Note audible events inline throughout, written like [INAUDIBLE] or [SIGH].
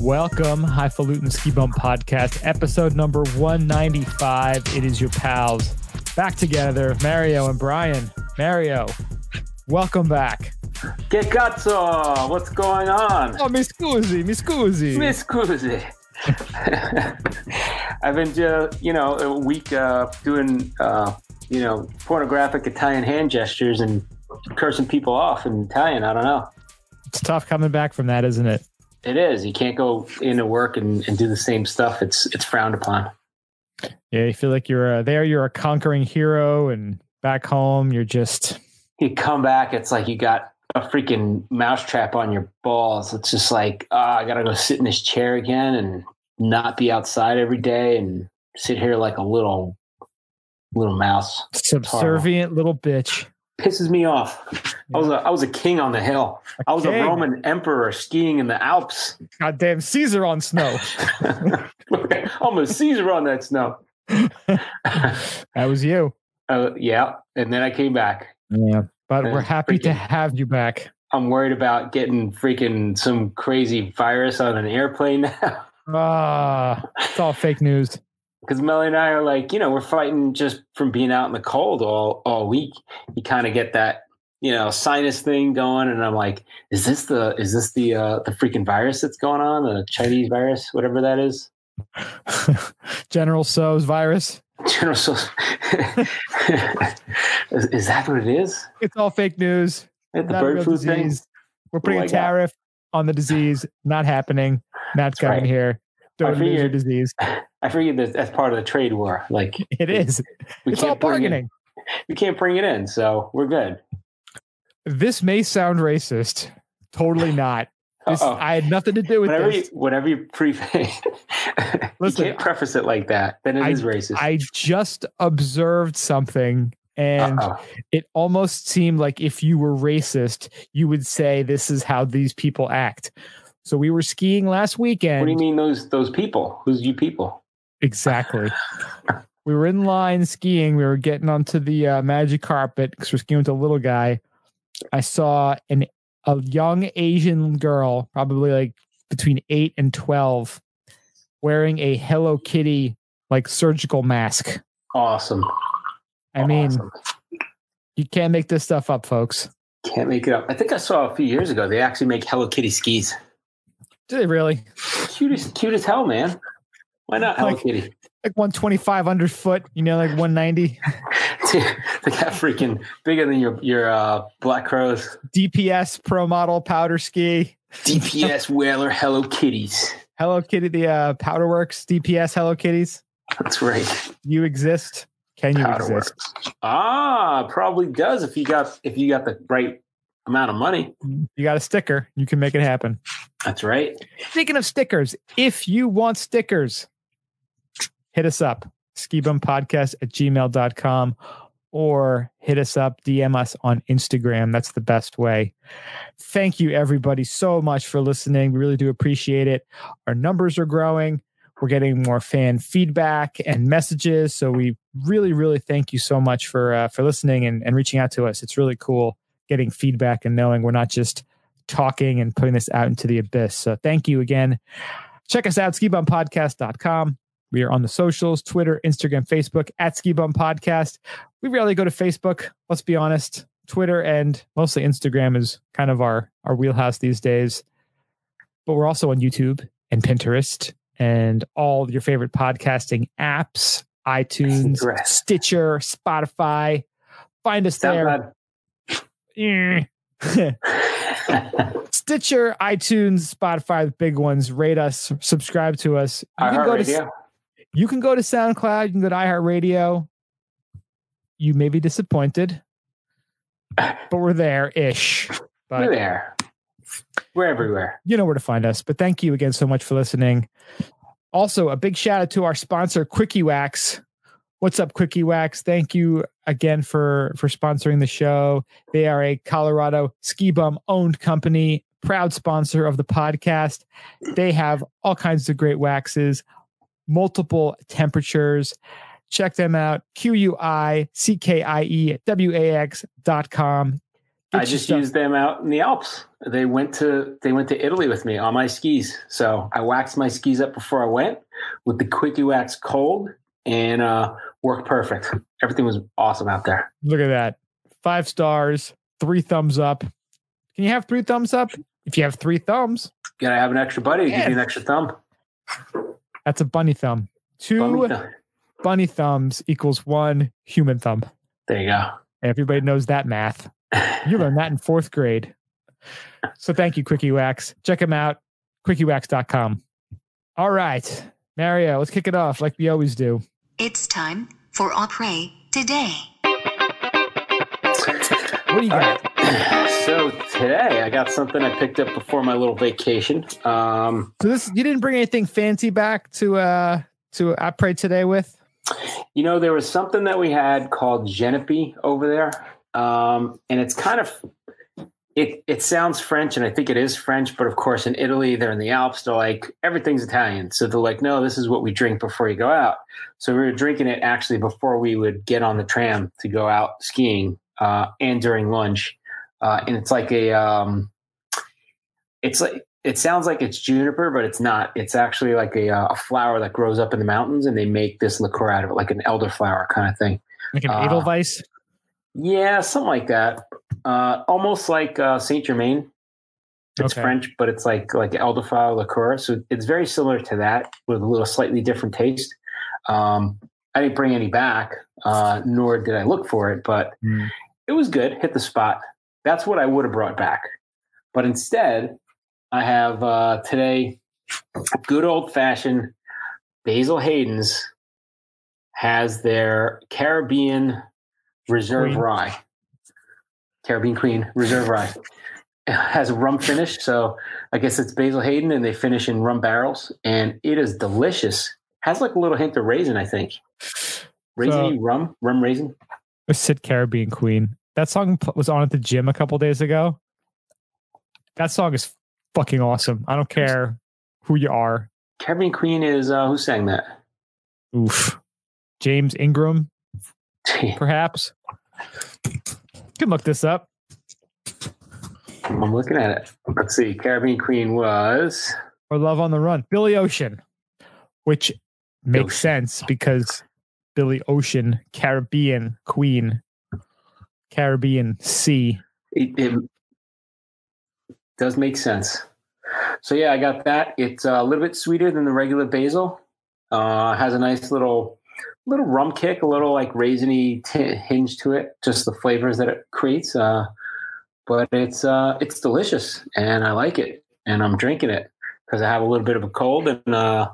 Welcome, Highfalutin Ski Bum Podcast, episode number 195. It is your pals back together, Mario and Brian. Mario, welcome back. Che cazzo? What's going on? Oh, mi scusi, mi scusi. Mi scusi. [LAUGHS] I've been, just, you know, a week uh, doing, uh, you know, pornographic Italian hand gestures and cursing people off in Italian. I don't know. It's tough coming back from that, isn't it? It is. You can't go into work and, and do the same stuff. It's it's frowned upon. Yeah, you feel like you're uh, there. You're a conquering hero, and back home, you're just. You come back, it's like you got a freaking mousetrap on your balls. It's just like, oh, I gotta go sit in this chair again and not be outside every day and sit here like a little little mouse. Subservient little bitch. Pisses me off. I was a I was a king on the hill. I was king. a Roman emperor skiing in the Alps. Goddamn Caesar on snow. [LAUGHS] I'm a Caesar on that snow. [LAUGHS] that was you. Uh, yeah, and then I came back. Yeah, but Uh, we're happy to have you back. I'm worried about getting freaking some crazy virus on an airplane now. Ah, it's all fake news. Because Melly and I are like, you know, we're fighting just from being out in the cold all all week. You kind of get that, you know, sinus thing going, and I'm like, is this the is this the uh, the freaking virus that's going on, the Chinese virus, whatever that is? [LAUGHS] General So's virus. General, so [LAUGHS] is, is that what it is? It's all fake news. That the bird flu thing? disease. We're putting Oh a God. tariff on the disease. Not happening. Not That's coming right. here. Your figured- disease. [LAUGHS] I figured that that's part of the trade war. Like [LAUGHS] It is. we It's all can't bring it, bargaining. [LAUGHS] we can't bring it in, so we're good. This may sound racist. Totally not. This, I had nothing to do with Whenever you, this. whenever you preface, you Listen, can't preface it like that. Then it is I- racist. I just observed something and Uh-oh. it almost seemed like if you were racist, you would say this is how these people act. So we were skiing last weekend. What do you mean those those people? Who's you people? Exactly. [LAUGHS] we were in line skiing. We were getting onto the uh, magic carpet because we're skiing with a little guy. I saw an a young Asian girl, probably like between eight and twelve, wearing a Hello Kitty like surgical mask. Awesome. I mean, Awesome. you can't make this stuff up, folks. can't make it up. I think I saw a few years ago they actually make Hello Kitty skis. Do they really? Cute as cute as hell, man. Why not Hello Like- Kitty? Like 125 underfoot, you know, like 190 they [LAUGHS] got freaking bigger than your your uh, Black Crows. DPS pro model powder ski. DPS [LAUGHS] Wailer Hello Kitties. Hello Kitty, the uh, Powderworks DPS Hello Kitties. That's right. You exist. Can you Powder exist? Works. Ah, probably does if you got if you got the right amount of money. You got a sticker. You can make it happen. That's right. Speaking of stickers, if you want stickers, hit us up, skibumpodcast at gmail.com or hit us up, DM us on Instagram. That's the best way. Thank you, everybody, so much for listening. We really do appreciate it. Our numbers are growing. We're getting more fan feedback and messages. So we really, really thank you so much for uh, for listening and, and reaching out to us. It's really cool getting feedback and knowing we're not just talking and putting this out into the abyss. So thank you again. Check us out, skibumpodcast.com. We are on the socials, Twitter, Instagram, Facebook, at Skibum Podcast. We rarely go to Facebook, let's be honest. Twitter and mostly Instagram is kind of our, our wheelhouse these days. But we're also on YouTube and Pinterest and all your favorite podcasting apps, iTunes, Pinterest. Stitcher, Spotify. Find us there. Eh. [LAUGHS] Stitcher, iTunes, Spotify, the big ones. Rate us, subscribe to us. You can go to you can go to SoundCloud, you can go to iHeartRadio. You may be disappointed, but we're there ish. We're there. We're everywhere. you know where to find us. But thank you again so much for listening. Also, a big shout out to our sponsor, Quickie Wax. What's up, Quickie Wax? Thank you again for for sponsoring the show. They are a Colorado ski bum owned company, proud sponsor of the podcast. They have all kinds of great waxes, multiple temperatures. Check them out. Q U I C K I E W A X dot com. I just stuff. used them out in the Alps. They went to they went to Italy with me on my skis. So I waxed my skis up before I went with the Quickie Wax cold and uh worked perfect. Everything was awesome out there. Look at that. Five stars, three thumbs up. Can you have three thumbs up? If you have three thumbs. You gotta have an extra buddy to give you an extra thumb. That's a bunny thumb. Two bunny, thumb. bunny thumbs equals one human thumb. There you go. Everybody knows that math. You learned that in fourth grade. So thank you, Quickie Wax. Check them out, quickiewax.com. All right, Mario, let's kick it off like we always do. It's time for Opry today. What do you got? [CLEARS THROAT] So today I got something I picked up before my little vacation. Um, so this you didn't bring anything fancy back to uh to Opry today with? You know, there was something that we had called Genepi over there. Um, and it's kind of it it sounds French, and I think it is French, but of course in Italy, they're in the Alps, they're like everything's Italian. So they're like, no, this is what we drink before you go out. So we were drinking it actually before we would get on the tram to go out skiing, uh, and during lunch. Uh, and it's like a um, it's like it sounds like it's juniper, but it's not. It's actually like a, uh, a flower that grows up in the mountains, and they make this liqueur out of it, like an elderflower kind of thing. Like an uh, Edelweiss. Yeah, something like that. Uh, almost like uh, Saint Germain. It's okay. French, but it's like like elderflower liqueur. So it's very similar to that with a little slightly different taste. Um, I didn't bring any back, uh, nor did I look for it, but mm. it was good. Hit the spot. That's what I would have brought back. But instead, I have uh, today good old fashioned Basil Hayden's has their Caribbean Reserve Queen. Rye. Caribbean Queen Reserve Rye. It has a rum finish, so I guess it's Basil Hayden, and they finish in rum barrels, and it is delicious. Has like a little hint of raisin, I think. Raisin so, rum, rum raisin. I said Caribbean Queen. That song was on at the gym a couple days ago. That song is fucking awesome. I don't care who you are. Caribbean Queen is uh, who sang that? Oof, James Ingram, [LAUGHS] perhaps. Can look this up. I'm looking at it. Let's see. Caribbean Queen was or Love on the Run. Billy Ocean, which makes Ocean. sense because Billy Ocean, Caribbean Queen, Caribbean Sea. It, it does make sense. So yeah, I got that. It's a little bit sweeter than the regular basil. Uh, has a nice little little rum kick, a little like raisiny t- hinge to it. Just the flavors that it creates. Uh, but it's uh, it's delicious, and I like it, and I'm drinking it because I have a little bit of a cold, and uh,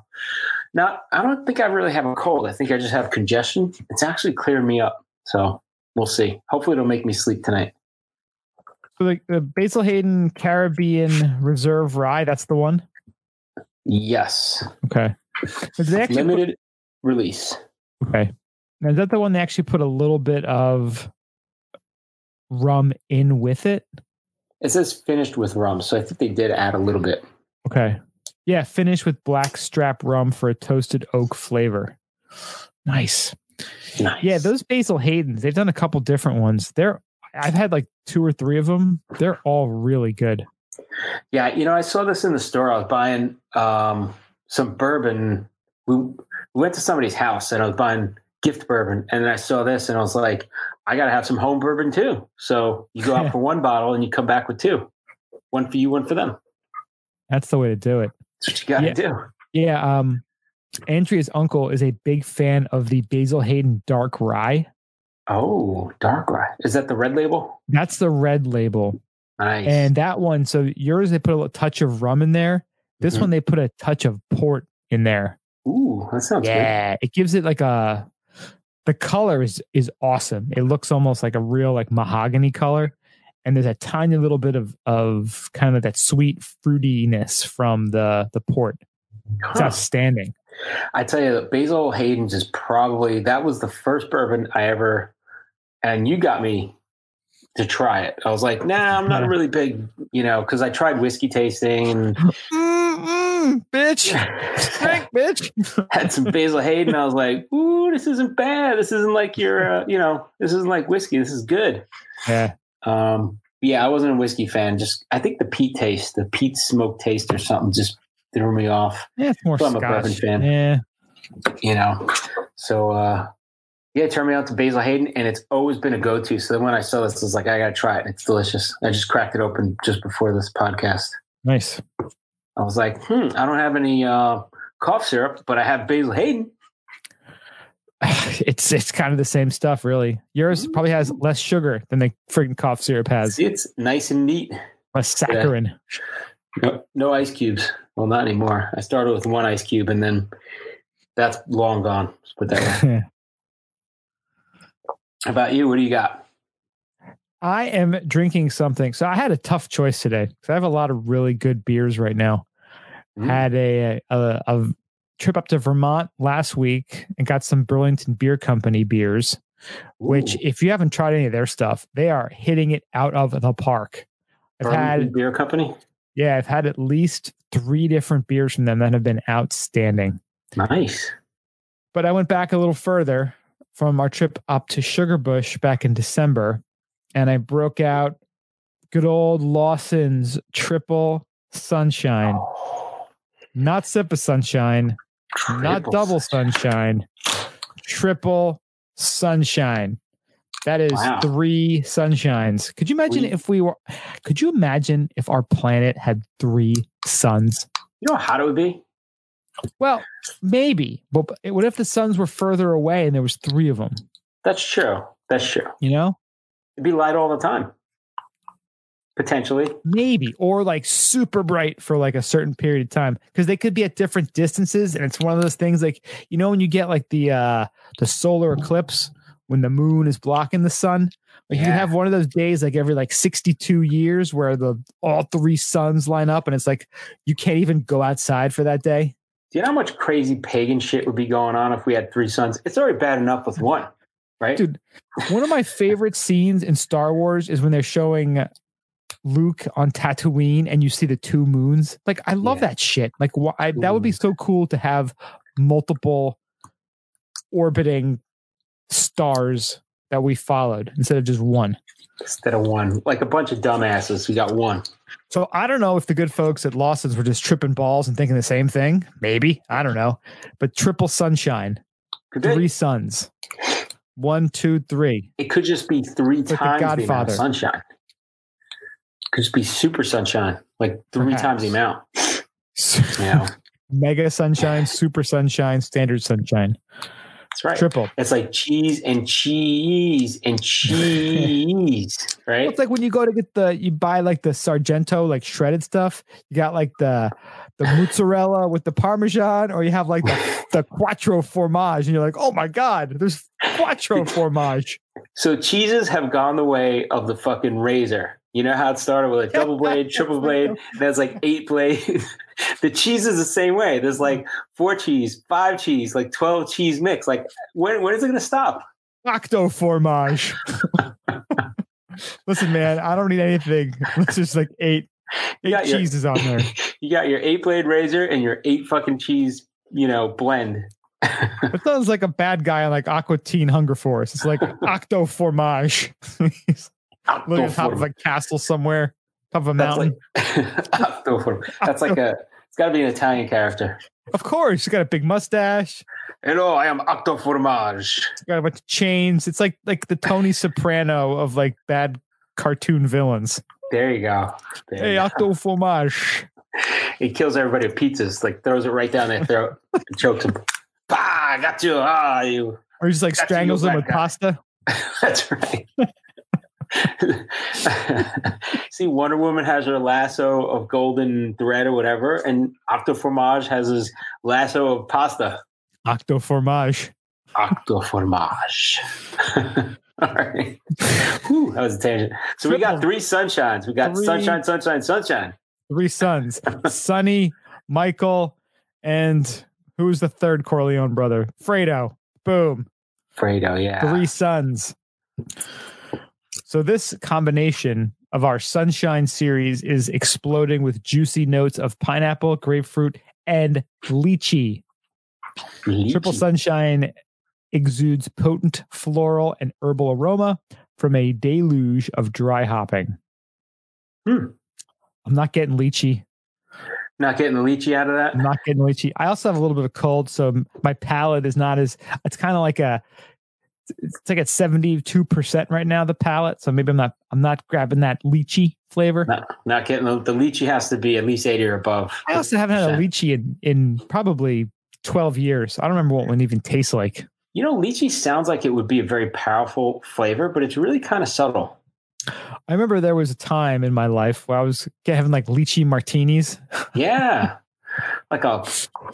not. I don't think I really have a cold. I think I just have congestion. It's actually clearing me up. So we'll see. Hopefully, it'll make me sleep tonight. So the, the Basil Hayden Caribbean Reserve Rye, that's the one. Yes. Okay. Limited release. Okay. Now, is that the one they actually put a little bit of rum in with it? It says finished with rum, so I think they did add a little bit. Okay. Yeah, finished with black strap rum for a toasted oak flavor. Nice. Nice. Yeah, those Basil Haydens, they've done a couple different ones. They're I've had like two or three of them. They're all really good. Yeah, you know, I saw this in the store. I was buying um, some bourbon. We, we went to somebody's house and I was buying gift bourbon, and then I saw this and I was like, I got to have some home bourbon too. So you go out [LAUGHS] for one bottle and you come back with two, one for you, one for them. That's the way to do it. That's what you got to yeah. do. Yeah. Um, Andrea's uncle is a big fan of the Basil Hayden Dark Rye. Oh, dark rye. Is that the red label? That's the red label. Nice. And that one, so yours they put a little touch of rum in there. This mm-hmm. one they put a touch of port in there. Ooh, that sounds yeah, good. it gives it like a the color is is awesome. It looks almost like a real like mahogany color. And there's a tiny little bit of of kind of that sweet fruitiness from the the port. It's huh. outstanding. I tell you, Basil Hayden's is probably that was the first bourbon I ever and you got me to try it. I was like, nah, I'm not a [LAUGHS] really big, you know, because I tried whiskey tasting and [LAUGHS] Mm-mm, bitch, Frank, bitch. [LAUGHS] had some Basil Hayden. I was like, ooh, this isn't bad. This isn't like your, uh, you know, this isn't like whiskey. This is good. Yeah. Um, yeah, I wasn't a whiskey fan. Just I think the peat taste, the peat smoke taste or something, just threw me off. Yeah, it's more So I'm a bourbon fan. Yeah. You know, so uh, yeah, it turned me out to Basil Hayden, and it's always been a go-to. So then when I saw this, I was like, I gotta try it. It's delicious. I just cracked it open just before this podcast. Nice. I was like, hmm, I don't have any uh, cough syrup, but I have Basil Hayden. [LAUGHS] It's it's kind of the same stuff, really. Yours probably has less sugar than the freaking cough syrup has. See, it's nice and neat. Less saccharin. No, no ice cubes. Well, not anymore. I started with one ice cube, and then that's long gone. Let's put that way. [LAUGHS] How about you? What do you got? I am drinking something. So I had a tough choice today because I have a lot of really good beers right now. Mm. Had a, a a trip up to Vermont last week and got some Burlington Beer Company beers. Which, if you haven't tried any of their stuff, they are hitting it out of the park. I've Burlington had beer company. yeah, I've had at least three different beers from them that have been outstanding. Nice. But I went back a little further from our trip up to Sugarbush back in December, and I broke out good old Lawson's Triple Sunshine, Oh, not Sip of Sunshine, not Double sunshine. Triple Sunshine. That is Wow. three sunshines. Could you imagine if we were? Could you imagine if our planet had three suns? You know how hot it would be? Well, maybe, but what if the suns were further away and there was three of them? That's true. That's true. You know, It'd be light all the time. Potentially. maybe, or like super bright for like a certain period of time because they could be at different distances, and it's one of those things like you know when you get like the uh the solar eclipse when the moon is blocking the sun. Like you have one of those days like every like 62 years where the all three suns line up and it's like you can't even go outside for that day. Do you know how much crazy pagan shit would be going on if we had three suns It's already bad enough with one, right? Dude, One of my favorite scenes in Star Wars is when they're showing Luke on Tatooine and you see the two moons. Like I love Yeah. that shit. Like why that would be so cool to have multiple orbiting stars that we followed instead of just one. Instead of one. Like a bunch of dumbasses. We got one. So I don't know if the good folks at Lawson's were just tripping balls and thinking the same thing. Maybe. I don't know. But triple sunshine, Could be. three suns. One, two, three. It could just be three the times the, Godfather. of sunshine. Could just be super sunshine, like three times the amount. [LAUGHS] You know, Mega sunshine, super sunshine, standard sunshine. that's right. Triple. It's like cheese and cheese and cheese, [LAUGHS] Well, right? it's like when you go to get the you buy like the Sargento like shredded stuff. You got like the the mozzarella with the parmesan, or you have like the, [LAUGHS] the quattro formage, and you're like, oh my god, there's quattro formage. So cheeses have gone the way of the fucking razor. You know how it started with a [LAUGHS] double blade, triple blade. There's like eight blades. [LAUGHS] the cheese is the same way. There's like four cheese, five cheese, like twelve cheese mix. Like when when is it going to stop? Octo formage. [LAUGHS] Listen, man, I don't need anything. Let's just like eight You eight got your- cheeses on there. You got your eight blade razor and your eight fucking cheese, you know, blend. It sounds like a bad guy on like Aqua Teen Hunger Force. It's like Octo formage. He's living on top of a castle somewhere, top of a That's mountain. [LAUGHS] like, that's like a. It's got to be an Italian character. Of course, he's got a big mustache. Hello, I am Octo Formage. He's got a bunch of chains. It's like like the Tony [LAUGHS] Soprano of like bad cartoon villains. There you go. There Hey, you. Octo Formage. [LAUGHS] He kills everybody with pizzas, like throws it right down their throat, and chokes them. Bah, I got you. Ah, you. Or he just like strangles you, him with guy. pasta. That's right. [LAUGHS] See, Wonder Woman has her lasso of golden thread or whatever, and Octo Formage has his lasso of pasta. Octo Formage. Octo Formage. [LAUGHS] All right. [LAUGHS] Whew, that was a tangent. So we got three sunshines. We got Three- sunshine, sunshine, sunshine. Three sons. Sonny, Michael, and who's the third Corleone brother? Fredo. Boom. Fredo, yeah. three sons. So this combination of our sunshine series is exploding with juicy notes of pineapple, grapefruit, and lychee. Triple sunshine exudes potent floral and herbal aroma from a deluge of dry hopping. Hmm. I'm not getting lychee. Not getting the lychee out of that. I'm not getting lychee. I also have a little bit of cold, so my palate is not as. It's kind of like a. It's like at seventy two percent right now. The palate, so maybe I'm not. I'm not grabbing that lychee flavor. Not, not getting the, the lychee has to be at least eighty or above. I also haven't had a lychee in, in probably twelve years. I don't remember what one even tastes like. You know, lychee sounds like it would be a very powerful flavor, but it's really kind of subtle. I remember there was a time in my life where I was having like lychee martinis. [LAUGHS] Yeah. like a,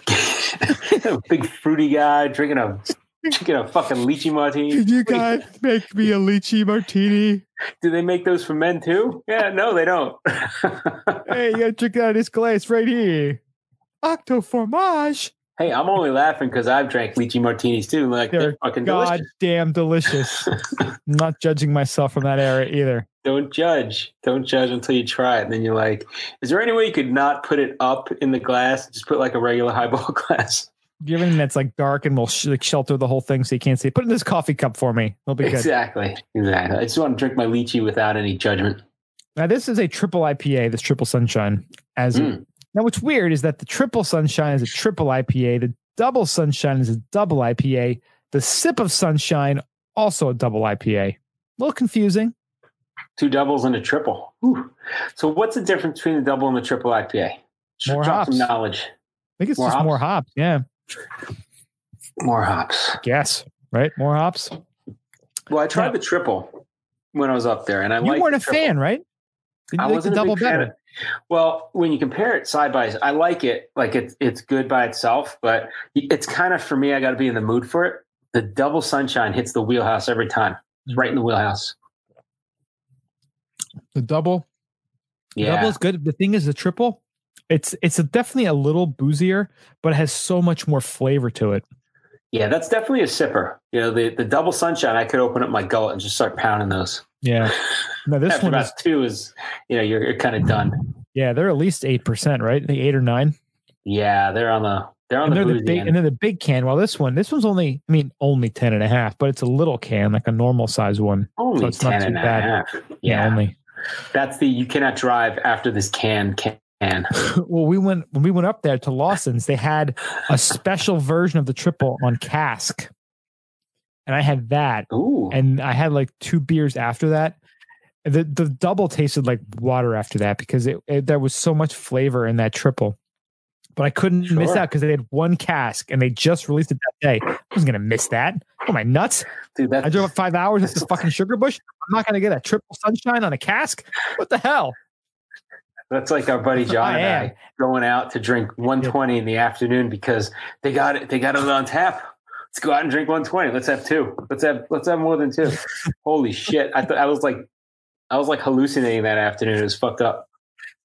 [LAUGHS] a big fruity guy drinking a drinking a fucking lychee martini. Can you guys make me a lychee martini? Do they make those for men too? Yeah, no, they don't. [LAUGHS] hey, you gotta drink out of this glass right here. Octo fromage. Hey, I'm only laughing because I've drank lychee martinis too. Like they're, They're fucking delicious. goddamn delicious. [LAUGHS] I'm not judging myself from that era either. Don't judge. Don't judge until you try it. And then you're like, is there any way you could not put it up in the glass? Just put like a regular highball [LAUGHS] glass. Have anything that's like dark and will sh- like shelter the whole thing so you can't see? it? Put in this coffee cup for me. It'll be good. Exactly. Exactly. I just want to drink my lychee without any judgment. Now this is a triple IPA. This triple sunshine. As Mm. now, what's weird is that the triple sunshine is a triple IPA. The double sunshine is a double IPA. The sip of sunshine also a double IPA. A little confusing. Two doubles and a triple. Ooh. So what's the difference between the double and the triple IPA? More Drop hops. knowledge. I think it's More just hops? more hops. Yeah, More hops. Yes, right. More hops. Well, I tried Yeah. the triple when I was up there, and I You weren't a triple. fan, right? Did I like wasn't a double big fan better? Well, when you compare it side by side, I like it. Like it's it's good by itself, but it's kind of for me. I got to be in the mood for it. The double sunshine hits the wheelhouse every time. It's right in the wheelhouse. The double. The Yeah, double is good. The thing is, the triple. It's it's a, definitely a little boozier, but it has so much more flavor to it. yeah, that's definitely a sipper. You know, the the double sunshine. I could open up my gullet and just start pounding those. Yeah. No, this After one about is two is, you know, you're, you're kind of done. yeah. They're at least eight percent, right? The eight or nine. Yeah, they're on the they're on and the they're the big end. and then the big can. Well, this one, this one's only, I mean, only 10 and a half, but it's a little can, like a normal size one. only so it's not too and a half. Yeah, Yeah, only. that's the you cannot drive after this can can. [LAUGHS] well, we went when we went up there to Lawson's, they had a special version of the triple on cask. And I had that. Ooh, And I had like two beers after that. The the double tasted like water after that because it, it there was so much flavor in that triple. But I couldn't miss out because they had one cask and they just released it that day. I wasn't gonna miss that. Oh, my nuts? dude, I drove up five hours with this fucking sugar bush. I'm not gonna get a triple sunshine on a cask. What the hell? That's like our buddy John I and am. I going out to drink 120 in the afternoon because they got it. They got it on tap. Let's go out and drink 120. Let's have two. Let's have let's have more than two. [LAUGHS] Holy shit! I thought I was like I was like hallucinating that afternoon. It was fucked up.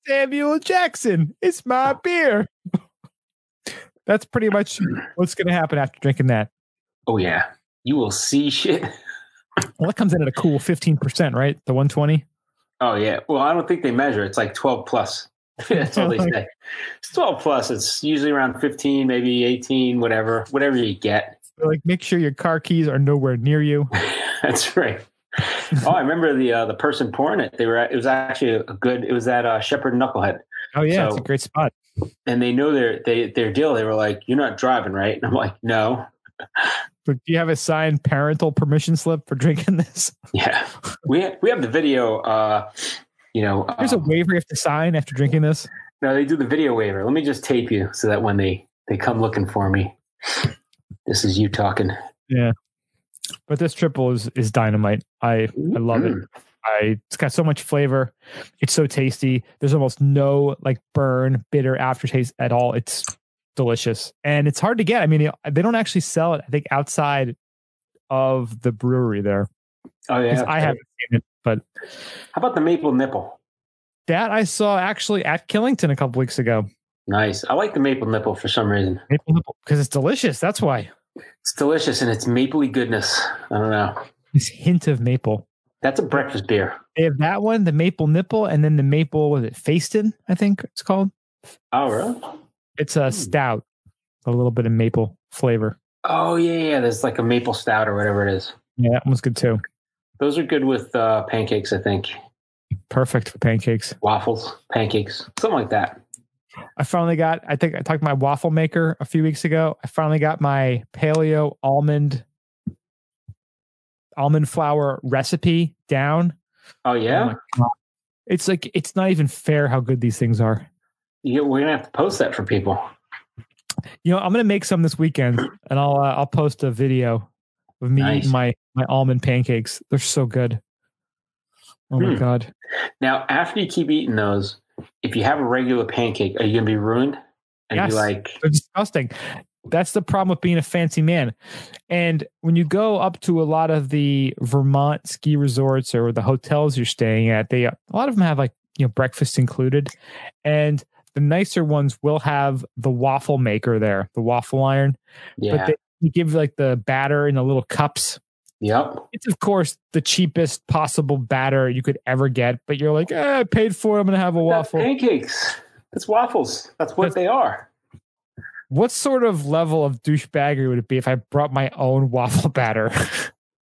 Samuel Jackson, it's my oh. beer. That's pretty much what's gonna happen after drinking that. Oh yeah, you will see shit. Well, it comes in at a cool 15%, right? The 120. Oh yeah. Well, I don't think they measure. It's like 12 plus. [LAUGHS] That's all they say. It's 12 plus. It's usually around 15, maybe 18, whatever, whatever you get. Like, make sure your car keys are nowhere near you. [LAUGHS] That's right. oh, I remember the uh, the person pouring it. They were. At, it was actually a good. It was at uh, Shepherd Knucklehead, Oh yeah, it's a great spot. and they know their they their deal. They were like, "You're not driving, right?" And I'm like, "No." Do you have a signed parental permission slip for drinking this? [LAUGHS] Yeah, we ha- we have the video. Uh, you know, There's a um, waiver you have to sign after drinking this. no, they do the video waiver. Let me just tape you so that when they they come looking for me, this is you talking. Yeah, but this triple is is dynamite. I I love it. Mm. I it's got so much flavor. It's so tasty. There's almost no like burn, bitter aftertaste at all. It's delicious. And it's hard to get. I mean, they don't actually sell it, I think, outside of the brewery there. Oh yeah, I haven't seen it, but How about the maple nipple? that I saw actually at Killington a couple weeks ago. Nice. I like the maple nipple for some reason. Maple nipple because it's delicious. That's why. It's delicious and it's mapley goodness. I don't know. This hint of maple. That's a breakfast beer. They have that one, the maple nipple, and then the maple was it Faiston, I think it's called. Oh really? It's a stout, a little bit of maple flavor. Oh yeah, yeah. There's like a maple stout or whatever it is. Yeah, that one's good too. Those are good with uh, pancakes, I think. Perfect for pancakes. waffles, pancakes, something like that. I finally got, I think I talked to my waffle maker a few weeks ago. I finally got my paleo almond almond flour recipe down. Oh Oh yeah, God. It's like it's not even fair how good these things are. You- we're gonna have to post that for people. You know, I'm gonna make some this weekend, and I'll uh, I'll post a video of me Nice. eating my my almond pancakes. They're so good. Oh my Hmm. god! Now, after you keep eating those, if you have a regular pancake, are you gonna be ruined? And Yes. like, They're disgusting. That's the problem with being a fancy man. And when you go up to a lot of the Vermont ski resorts or the hotels you're staying at, they a lot of them have like you know breakfast included, and the nicer ones will have the waffle maker there, the waffle iron. yeah, But they, give like the batter in the little cups. yep, It's of course the cheapest possible batter you could ever get, but you're like, eh, I paid for it. I'm gonna have a That's waffle. pancakes. It's waffles. That's what That's- they are. What sort of level of douchebaggery would it be if I brought my own [LAUGHS] waffle batter?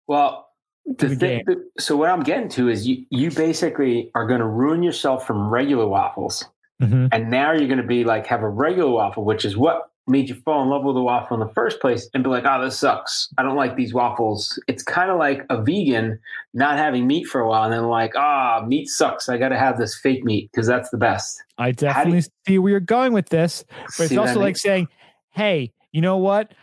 Well, the the thing, the- so what I'm getting to is you, you basically are going to ruin yourself from regular waffles, Mhm. and now you're going to be like have a regular waffle, which is what made you fall in love with the waffle in the first place, and be like, oh, this sucks. I don't like these waffles. It's kind of like a vegan not having meat for a while, and then like, ah, meat sucks. I got to have this fake meat because that's the best. I definitely see where you're going with this, but it's See also like saying, "Hey, you know what?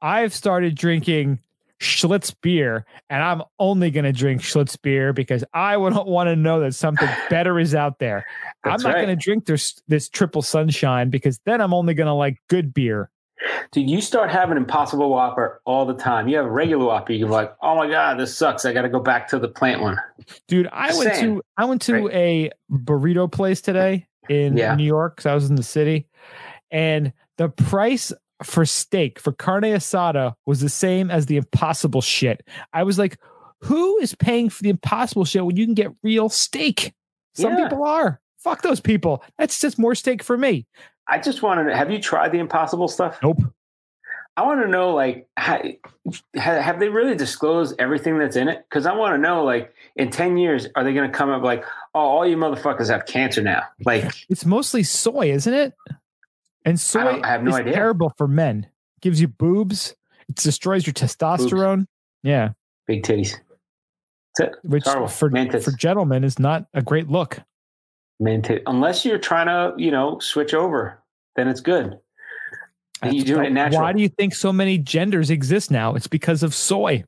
I've started drinking Schlitz beer, and I'm only going to drink Schlitz beer because I would [LAUGHS] want to know that something [LAUGHS] better is out there. That's I'm not right. going to drink this this triple sunshine because then I'm only going to like good beer. Dude, you start having Impossible Whopper all the time. You have a regular Whopper, you can be like, oh my god, this sucks. I got to go back to the plant one. Dude, I went to I went to a burrito place today in Yeah. New York because I was in the city, and the price for steak for carne asada was the same as the impossible shit. I was like, who is paying for the impossible shit when you can get real steak? Some Yeah. people are. Fuck those people. That's just more steak for me. I just wanted to have you tried the Impossible stuff? Nope. I want to know, like, ha- have they really disclosed everything that's in it? Because I want to know, like, in 10 years, are they going to come up like, oh, all you motherfuckers have cancer now? Like, It's mostly soy, isn't it? And soy I have no is idea. terrible for men. Gives you boobs. It destroys your testosterone. Yeah. big titties. That's it. which for for gentlemen is not a great look. Man tit- Unless you're trying to, you know, switch over, then it's good. And you do it natural. Why do you think so many genders exist now? It's because of soy.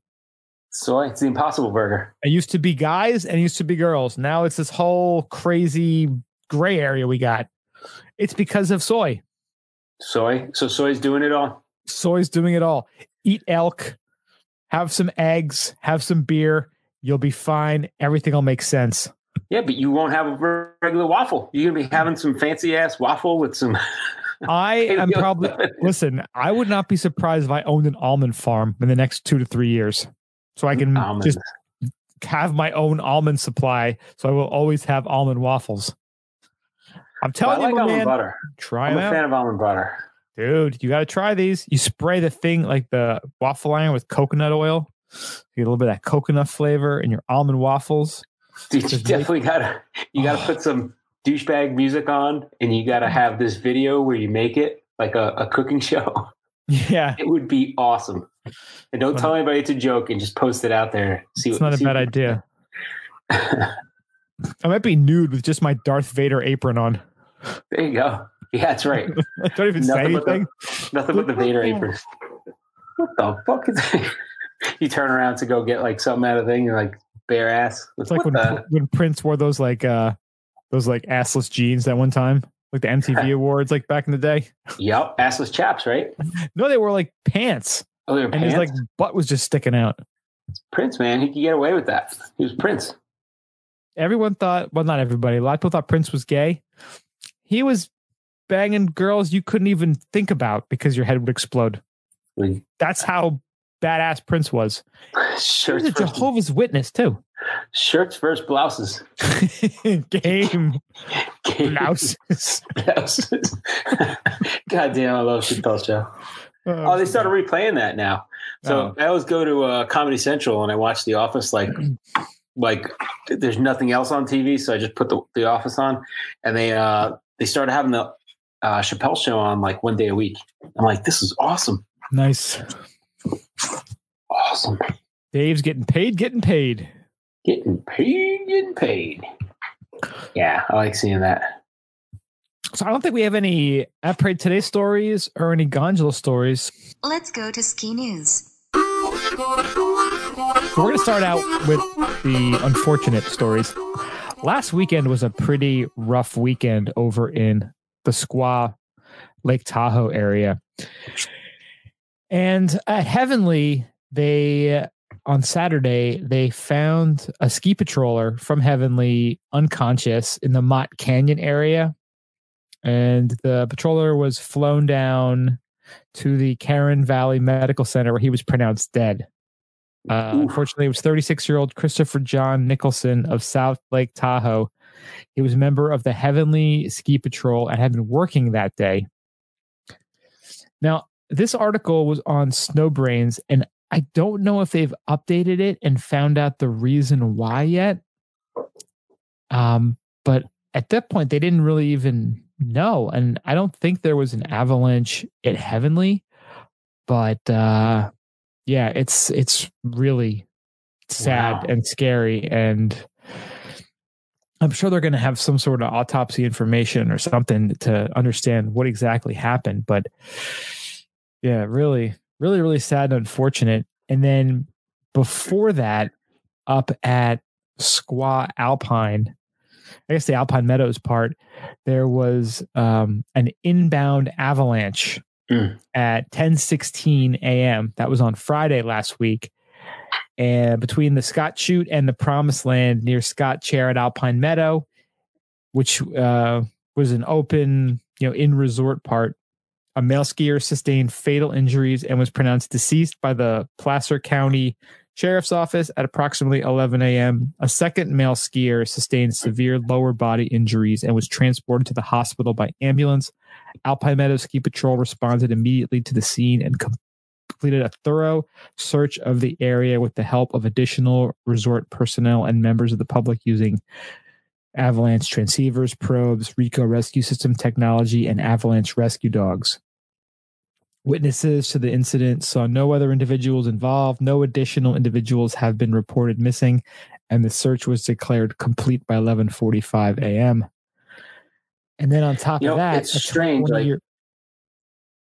Soy, it's the Impossible Burger. It used to be guys and it used to be girls. Now it's this whole crazy gray area we got. It's because of soy. Soy. So soy's doing it all. Soy's doing it all. Eat elk, have some eggs, have some beer. You'll be fine. Everything will make sense. Yeah, but you won't have a regular waffle. You're gonna be having some fancy ass waffle with some. [LAUGHS] I [LAUGHS] am probably [LAUGHS] listen. I would not be surprised if I owned an almond farm in the next two to three years, so I can Almonds. just have my own almond supply. So I will always have almond waffles. I'm I telling like you, my almond man, butter. try I'm a out, fan of almond butter. dude. You got to try these. You spray the thing like the waffle iron with coconut oil. You get a little bit of that coconut flavor in your almond waffles. Dude, you Just make- definitely gotta you gotta Oh. put some douchebag music on, and you gotta have this video where you make it like a, a cooking [LAUGHS] show. Yeah, It would be awesome. And don't tell anybody it's a joke, and just post it out there. See it's what, not a bad what- idea. [LAUGHS] I might be nude with just my Darth Vader apron on. There you go. Yeah, that's right. [LAUGHS] Don't even say Nothing the- anything. Nothing but the [LAUGHS] Vader apron. What the fuck is that? [LAUGHS] You turn around to go get like something out of the thing, you're like bare ass. It's like when the- when Prince wore those like uh those like assless jeans that one time, like the MTV awards, like back in the day. Yep, assless chaps, right? No, they were like pants, Oh, they're and pants. his like butt was just sticking out. Prince, man, he could get away with that. He was Prince. Everyone thought, well, not everybody. A lot of people thought Prince was gay. He was banging girls you couldn't even think about because your head would explode. That's how badass Prince was. [SIGHS] He was Shirts a versus, Jehovah's Witness too. shirts versus blouses. [LAUGHS] Game blouses. Blouses. [LAUGHS] God damn, I love Chappelle Show. Oh, they started replaying that now. So Oh. I always go to uh, Comedy Central and I watch The Office like like there's nothing else on TV, so I just put the, the Office on, and they uh they started having the uh, Chappelle show on like one day a week. I'm like, this is awesome, Nice. awesome, Dave's getting paid, getting paid. getting paid, getting paid. Yeah, I like seeing that. So I don't think we have any at Parade Today stories or any gondola stories. Let's go to ski news. So we're going to start out with the unfortunate stories. Last weekend was a pretty rough weekend over in the Squaw Lake Tahoe area. And at Heavenly, they on Saturday they found a ski patroller from Heavenly unconscious in the Mott Canyon area. And the patroller was flown down to the Carson Valley Medical Center where he was pronounced dead. Uh, unfortunately, it was 36 year old Christopher John Nicholson of South Lake Tahoe. He was a member of the Heavenly Ski Patrol and had been working that day. Now, this article was on Snowbrains, and I don't know if they've updated it and found out the reason why yet. Um, but at that point, they didn't really even know, and I don't think there was an avalanche at Heavenly. But uh, yeah, it's it's really sad Wow. and scary, and I'm sure they're going to have some sort of autopsy information or something to understand what exactly happened. But yeah, really, really, really sad and unfortunate. And then before that, up at Squaw Alpine, I guess the Alpine Meadows part, there was um, an inbound avalanche Mm. at 10:16 a.m. That was on Friday last week, and between the Scott Chute and the Promised Land near Scott Chair at Alpine Meadow, which uh, was an open, you know, in resort part. A male skier sustained fatal injuries and was pronounced deceased by the Placer County Sheriff's Office at approximately 11 a.m. A second male skier sustained severe lower body injuries and was transported to the hospital by ambulance. Alpine Meadow Ski Patrol responded immediately to the scene and completed a thorough search of the area with the help of additional resort personnel and members of the public using avalanche transceivers, probes, RECCO rescue system technology, and avalanche rescue dogs. Witnesses to the incident saw no other individuals involved. No additional individuals have been reported missing, and the search was declared complete by 11:45 a.m. And then on top You know, of that, it's strange, like- year-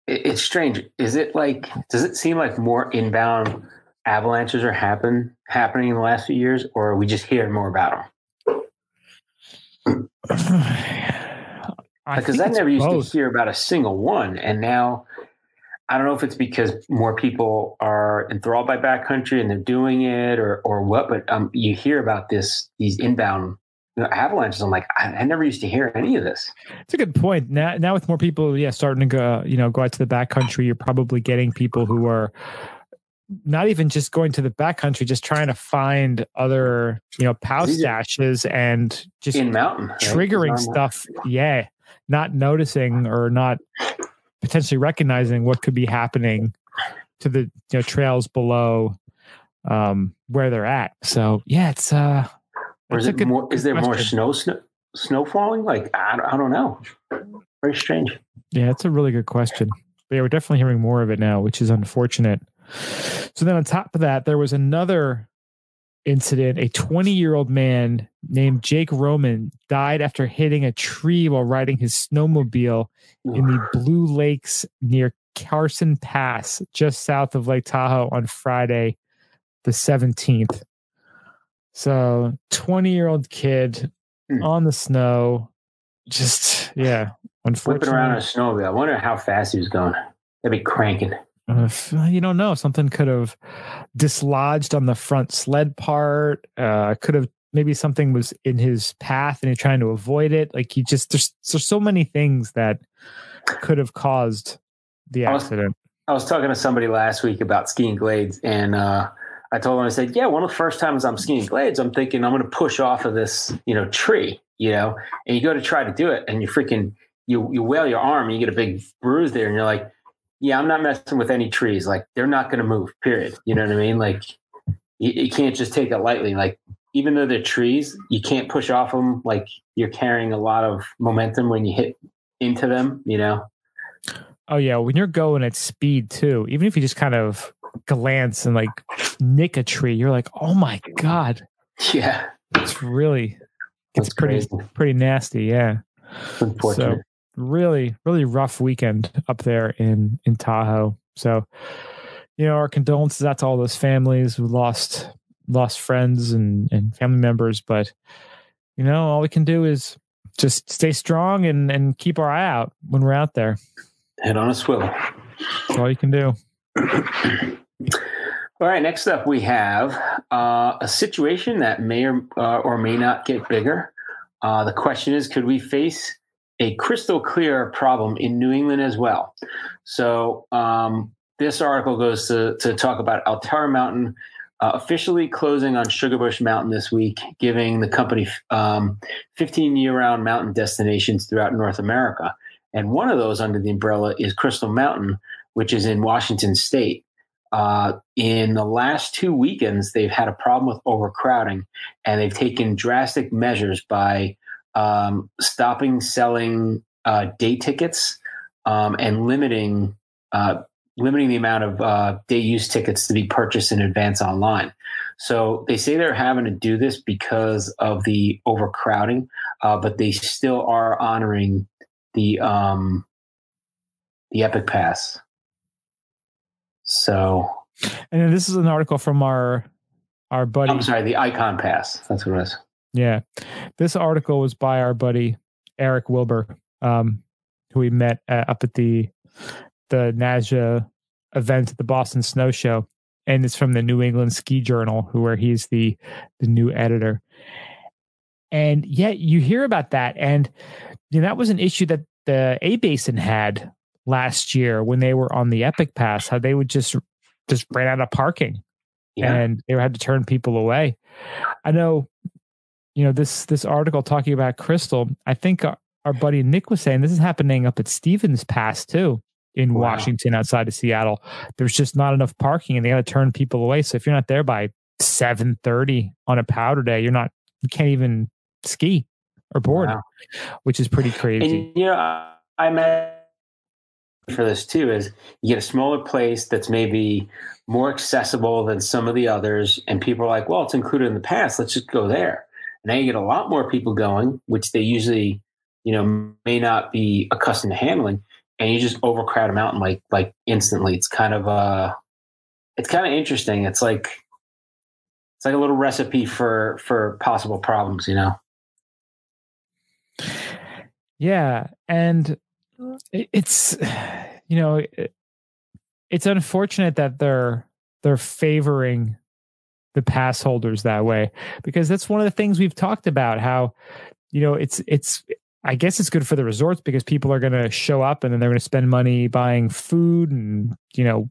it's strange. Is it like? Does it seem like more inbound avalanches are happen happening in the last few years, or are we just hearing more about them? Because [SIGHS] think I never used both. to hear about a single one, and now I don't know if it's because more people are enthralled by backcountry and they're doing it, or or what. But um, you hear about this these inbound you know, avalanches. I'm like, I, I never used to hear any of this. It's a good point. Now, now with more people, yeah, starting to go, you know, go out to the backcountry, you're probably getting people who are not even just going to the backcountry, just trying to find other, you know, pow stashes and just in mountain triggering Normal. stuff. Yeah, not noticing or not potentially recognizing what could be happening to the you know trails below um where they're at. So yeah, it's uh Or is it more? Is there more snow, snow snow falling? Like I, I don't know. Very strange. Yeah, it's a really good question. But yeah, we're definitely hearing more of it now, which is unfortunate. So then on top of that, there was another incident. A 20 year old man named Jake Roman died after hitting a tree while riding his snowmobile in the Blue Lakes near Carson Pass, just south of Lake Tahoe on Friday, the 17th. So 20 year old kid Hmm. on the snow. Just, yeah, unfortunately. Flipping around on a snowmobile. I wonder how fast he was going. That'd be cranking. Uh, f- you don't know. Something could have dislodged on the front sled part. Uh, could have maybe something was in his path and he's trying to avoid it. Like he just there's there's so many things that could have caused the I was- accident. I was talking to somebody last week about skiing glades, and uh, I told him I said, "Yeah, one of the first times I'm skiing glades, I'm thinking I'm going to push off of this, you know, tree, you know, and you go to try to do it, and you freaking you you wail your arm, and you get a big bruise there, and you're like, yeah, I'm not messing with any trees. Like they're not going to move. Period. You know what I mean? Like you, you can't just take it lightly. Like even though they're trees, you can't push off them. Like you're carrying a lot of momentum when you hit into them. You know. Oh yeah, when you're going at speed too, even if you just kind of glance and like nick a tree, you're like, oh my god, Yeah. it's really it's That's pretty crazy. pretty nasty. Yeah. Unfortunate. So really, really rough weekend up there in in Tahoe. So, you know, our condolences out to all those families who lost lost friends and and family members. But you know, all we can do is just stay strong and and keep our eye out when we're out there. Head on a swivel. That's all you can do. [CLEARS THROAT] All right, next up we have uh, a situation that may or, uh, or may not get bigger. Uh, the question is could we face a crystal clear problem in New England as well? So, um, this article goes to, to talk about Alterra Mountain uh, officially closing on Sugarbush Mountain this week, giving the company um, 15 year round mountain destinations throughout North America. And one of those under the umbrella is Crystal Mountain, which is in Washington state. Uh, in the last two weekends, they've had a problem with overcrowding, and they've taken drastic measures by um, stopping selling uh, day tickets um, and limiting uh, limiting the amount of uh, day use tickets to be purchased in advance online. So they say they're having to do this because of the overcrowding, uh, but they still are honoring the um, the Epic Pass. So And this is an article from our our buddy. I'm sorry, the Icon Pass. That's what it is. Yeah. This article was by our buddy Eric Wilbur, um, who we met uh, up at the the NASA event at the Boston Snow Show. And it's from the New England Ski Journal, who where he's the the new editor. And yet you hear about that. And you know, that was an issue that the A Basin had last year when they were on the Epic Pass, how they would just just ran out of parking Yeah. and they had to turn people away. I know, you know this this article talking about Crystal. I think our, our buddy Nick was saying this is happening up at Stevens Pass too in Wow. Washington, outside of Seattle. There's just not enough parking, and they got to turn people away. So if you're not there by seven thirty on a powder day, you're not you can't even ski or board, Wow. which is pretty crazy. And you know, I- I met for this too is you get a smaller place that's maybe more accessible than some of the others, and people are like, "Well, it's included in the pass. Let's just go there." Now you get a lot more people going, which they usually, you know, may not be accustomed to handling, and you just overcrowd them out and like like instantly. It's kind of uh, it's kind of interesting. It's like it's like a little recipe for for possible problems, you know. Yeah, and it's [SIGHS] you know it's unfortunate that they're they're favoring the pass holders that way. Because that's one of the things we've talked about how you know it's it's I guess it's good for the resorts because people are going to show up and then they're going to spend money buying food and you know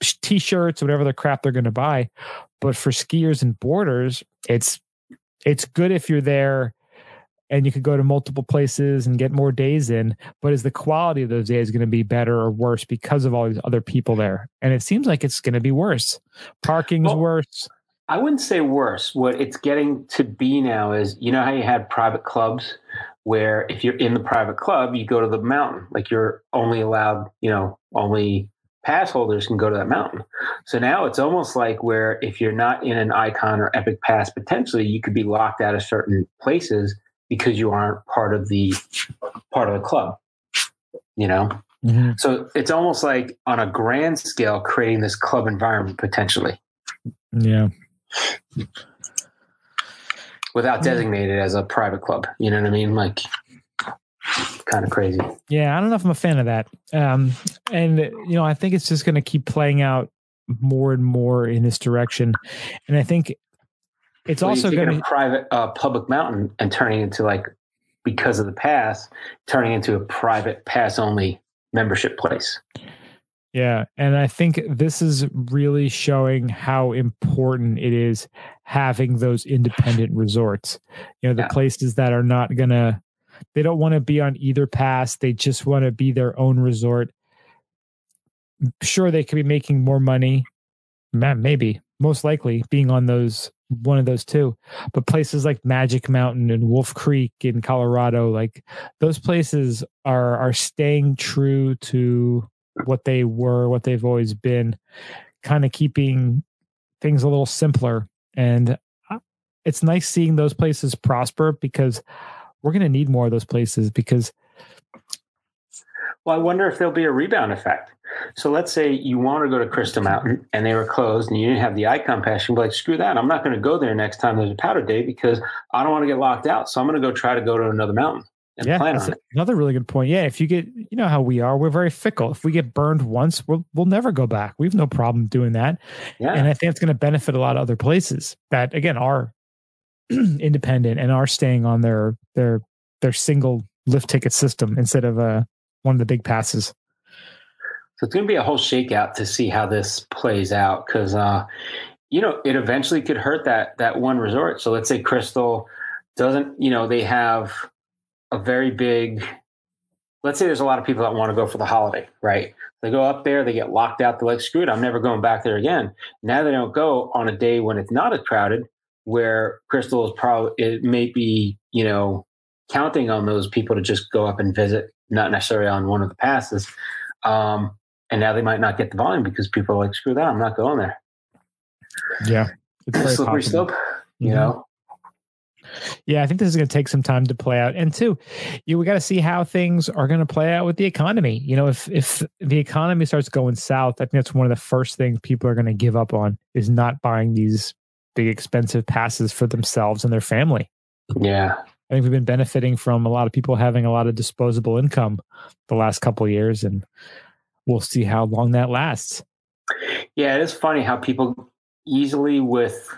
t-shirts whatever the crap they're going to buy. But for skiers and boarders it's it's good if you're there and you could go to multiple places and get more days in but is the quality of those days going to be better or worse because of all these other people there and it seems like it's going to be worse parking's Well- worse I wouldn't say worse. What it's getting to be now is you know how you had private clubs where if you're in the private club, you go to the mountain. Like you're only allowed, you know, only pass holders can go to that mountain. So now it's almost like where if you're not in an icon or epic pass, potentially you could be locked out of certain places because you aren't part of the part of the club. You know? So it's almost like on a grand scale creating this club environment potentially. yeah without designated as a private club. You know what I mean? Like, kind of crazy. Yeah, I don't know if I'm a fan of that. Um, and you know, I think it's just going to keep playing out more and more in this direction. And I think it's Well, also going a to private uh, public mountain and turning into like because of the pass, turning into a private pass only membership place. yeah, and I think this is really showing how important it is having those independent resorts. You know, the Yeah. places that are not going to they don't want to be on either pass, they just want to be their own resort. Sure they could be making more money. Maybe most likely being on those one of those two. But places like Magic Mountain and Wolf Creek in Colorado, like those places are are staying true to what they were, what they've always been, kind of keeping things a little simpler. And uh, it's nice seeing those places prosper because we're going to need more of those places because Well, I wonder if there'll be a rebound effect. So let's say you want to go to Crystal Mountain and they were closed and you didn't have the icon pass. You'd be like, screw that. I'm not going to go there next time there's a powder day because I don't want to get locked out. So I'm going to go try to go to another mountain and yeah, plan that's on it. another really good point. Yeah, if you get, you know how we are, we're very fickle. If we get burned once, we'll we'll never go back. We have no problem doing that, Yeah. and I think it's going to benefit a lot of other places that again are [CLEARS THROAT] independent and are staying on their their their single lift ticket system instead of uh one of the big passes. So it's going to be a whole shakeout to see how this plays out because, uh, you know, it eventually could hurt that that one resort. So let's say Crystal doesn't, you know, they have a very big. Let's say there's a lot of people that want to go for the holiday, right? They go up there, they get locked out. They're like, "Screw it, I'm never going back there again." Now they don't go on a day when it's not as crowded, where Crystal is probably it may be, you know, counting on those people to just go up and visit, not necessarily on one of the passes. Um, and now they might not get the volume because people are like, screw that, I'm not going there. Yeah, it's very Slippery possible. slope, you Mhm. know? Yeah, I think this is going to take some time to play out. And two, you we got to see how things are going to play out with the economy. You know, if if the economy starts going south, I think that's one of the first things people are going to give up on is not buying these big expensive passes for themselves and their family. Yeah. I think we've been benefiting from a lot of people having a lot of disposable income the last couple years, and we'll see how long that lasts. Yeah, it is funny how people easily with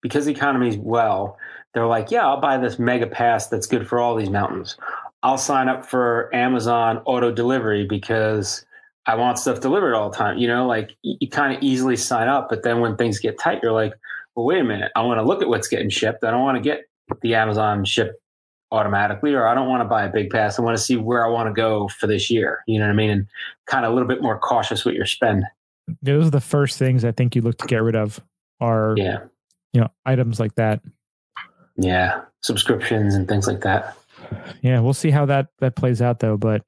because the economy is well, they're like, yeah, I'll buy this mega pass that's good for all these mountains. I'll sign up for Amazon auto delivery because I want stuff delivered all the time. You know, like you kind of easily sign up, but then when things get tight, you're like, well, wait a minute, I want to look at what's getting shipped. I don't want to get the Amazon ship automatically, or I don't want to buy a big pass. I want to see where I want to go for this year. You know what I mean? And kind of a little bit more cautious with your spend. Those are the first things I think you look to get rid of are Yeah. you know items like that. Yeah, subscriptions and things like that. Yeah, we'll see how that that plays out though. But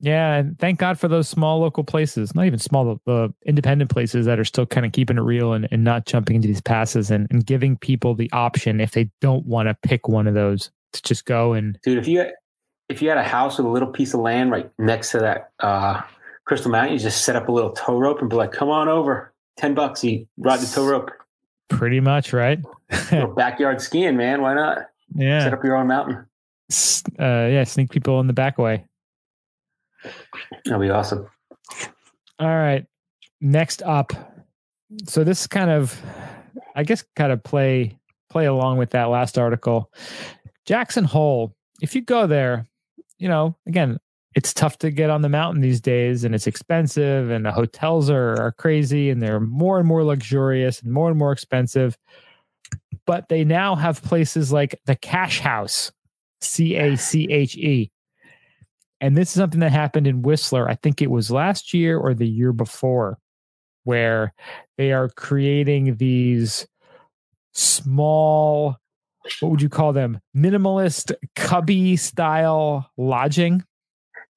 yeah, and thank God for those small local places, not even small, the independent places that are still kind of keeping it real and, and not jumping into these passes and, and giving people the option if they don't want to pick one of those to just go and Dude, if you if you had a house with a little piece of land right next to that uh, Crystal Mountain, you just set up a little tow rope and be like, "Come on over, ten bucks, you ride the tow rope." pretty much right. Backyard skiing, man. Why not [LAUGHS] yeah, set up your own mountain? Uh, yeah, sneak people in the back way. That'll be awesome. All right. Next up. So this kind of I guess kind of play play along with that last article. Jackson Hole. If you go there, you know, again, it's tough to get on the mountain these days and it's expensive and the hotels are, are crazy and they're more and more luxurious and more and more expensive. But they now have places like the Cache House, C A C H E. And this is something that happened in Whistler. I think it was last year or the year before, where they are creating these small, what would you call them? Minimalist cubby style lodging.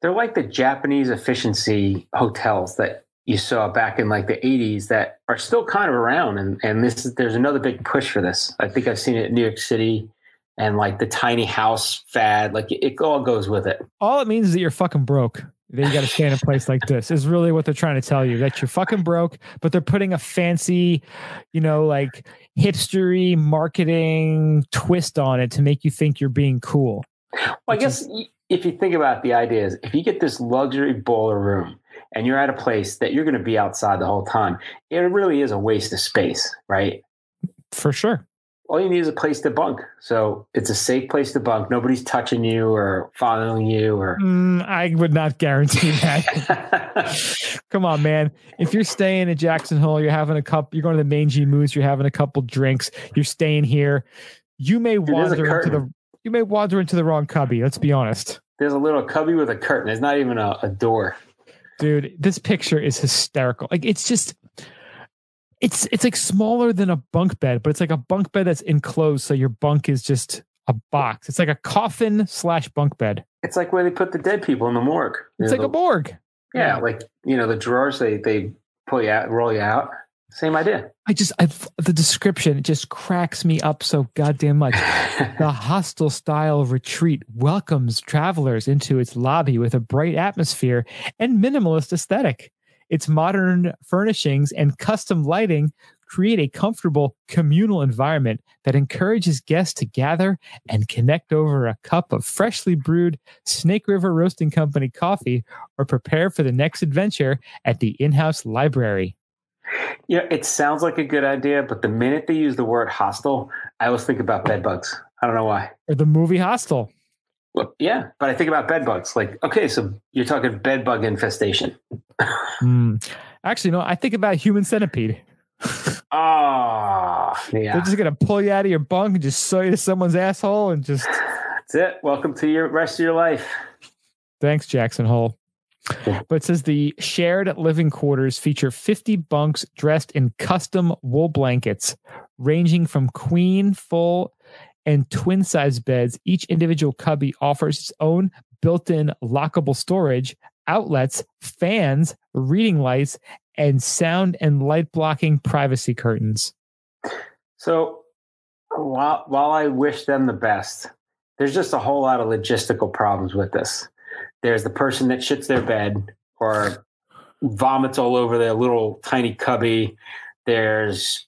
They're like the Japanese efficiency hotels that you saw back in like the 80s that are still kind of around and and this is there's another big push for this. I think I've seen it in New York City and like the tiny house fad like it, it all goes with it. All it means is that you're fucking broke. That you got to stay in a place like this is really what they're trying to tell you that you're fucking broke, but they're putting a fancy, you know, like hipstery marketing twist on it to make you think you're being cool. Well, I guess y if you think about the idea is if you get this luxury boiler room and you're at a place that you're going to be outside the whole time, it really is a waste of space, right? For sure. All you need is a place to bunk. So it's a safe place to bunk. Nobody's touching you or following you or. Mm, I would not guarantee that. [LAUGHS] Come on, man. If you're staying in Jackson Hole, you're having a cup, you're going to the Mangy Moose, you're having a couple drinks, you're staying here. You may there's wander into the you may wander into the wrong cubby. Let's be honest. There's a little cubby with a curtain. It's not even a, a door. Dude, this picture is hysterical. Like it's just It's it's like smaller than a bunk bed, but it's like a bunk bed that's enclosed, so your bunk is just a box. It's like a coffin slash bunk bed. It's like where they put the dead people in the morgue. It's know, like a morgue. yeah, yeah. like you know the drawers they they pull you out, roll you out. Same idea. I just I, the description just cracks me up so goddamn much. [LAUGHS] The hostel style retreat welcomes travelers into its lobby with a bright atmosphere and minimalist aesthetic. Its modern furnishings and custom lighting create a comfortable communal environment that encourages guests to gather and connect over a cup of freshly brewed Snake River Roasting Company coffee or prepare for the next adventure at the in house library. Yeah, it sounds like a good idea, but the minute they use the word hostel, I always think about bed bugs. I don't know why. Or the movie Hostel. Well, yeah, but I think about bed bugs. Like, okay, so you're talking bed bug infestation. Hmm. Actually, no, I think about human centipede. [LAUGHS] Ah, They're just gonna pull you out of your bunk and just sew you to someone's asshole and just that's it. Welcome to your rest of your life. thanks, Jackson Hole. But it says the shared living quarters feature 50 bunks dressed in custom wool blankets, ranging from queen, full, and twin size beds. Each individual cubby offers its own built in lockable storage, outlets, fans, reading lights, and sound and light blocking privacy curtains. So while while I wish them the best, there's just a whole lot of logistical problems with this. There's the person that shits their bed or vomits all over their little tiny cubby. There's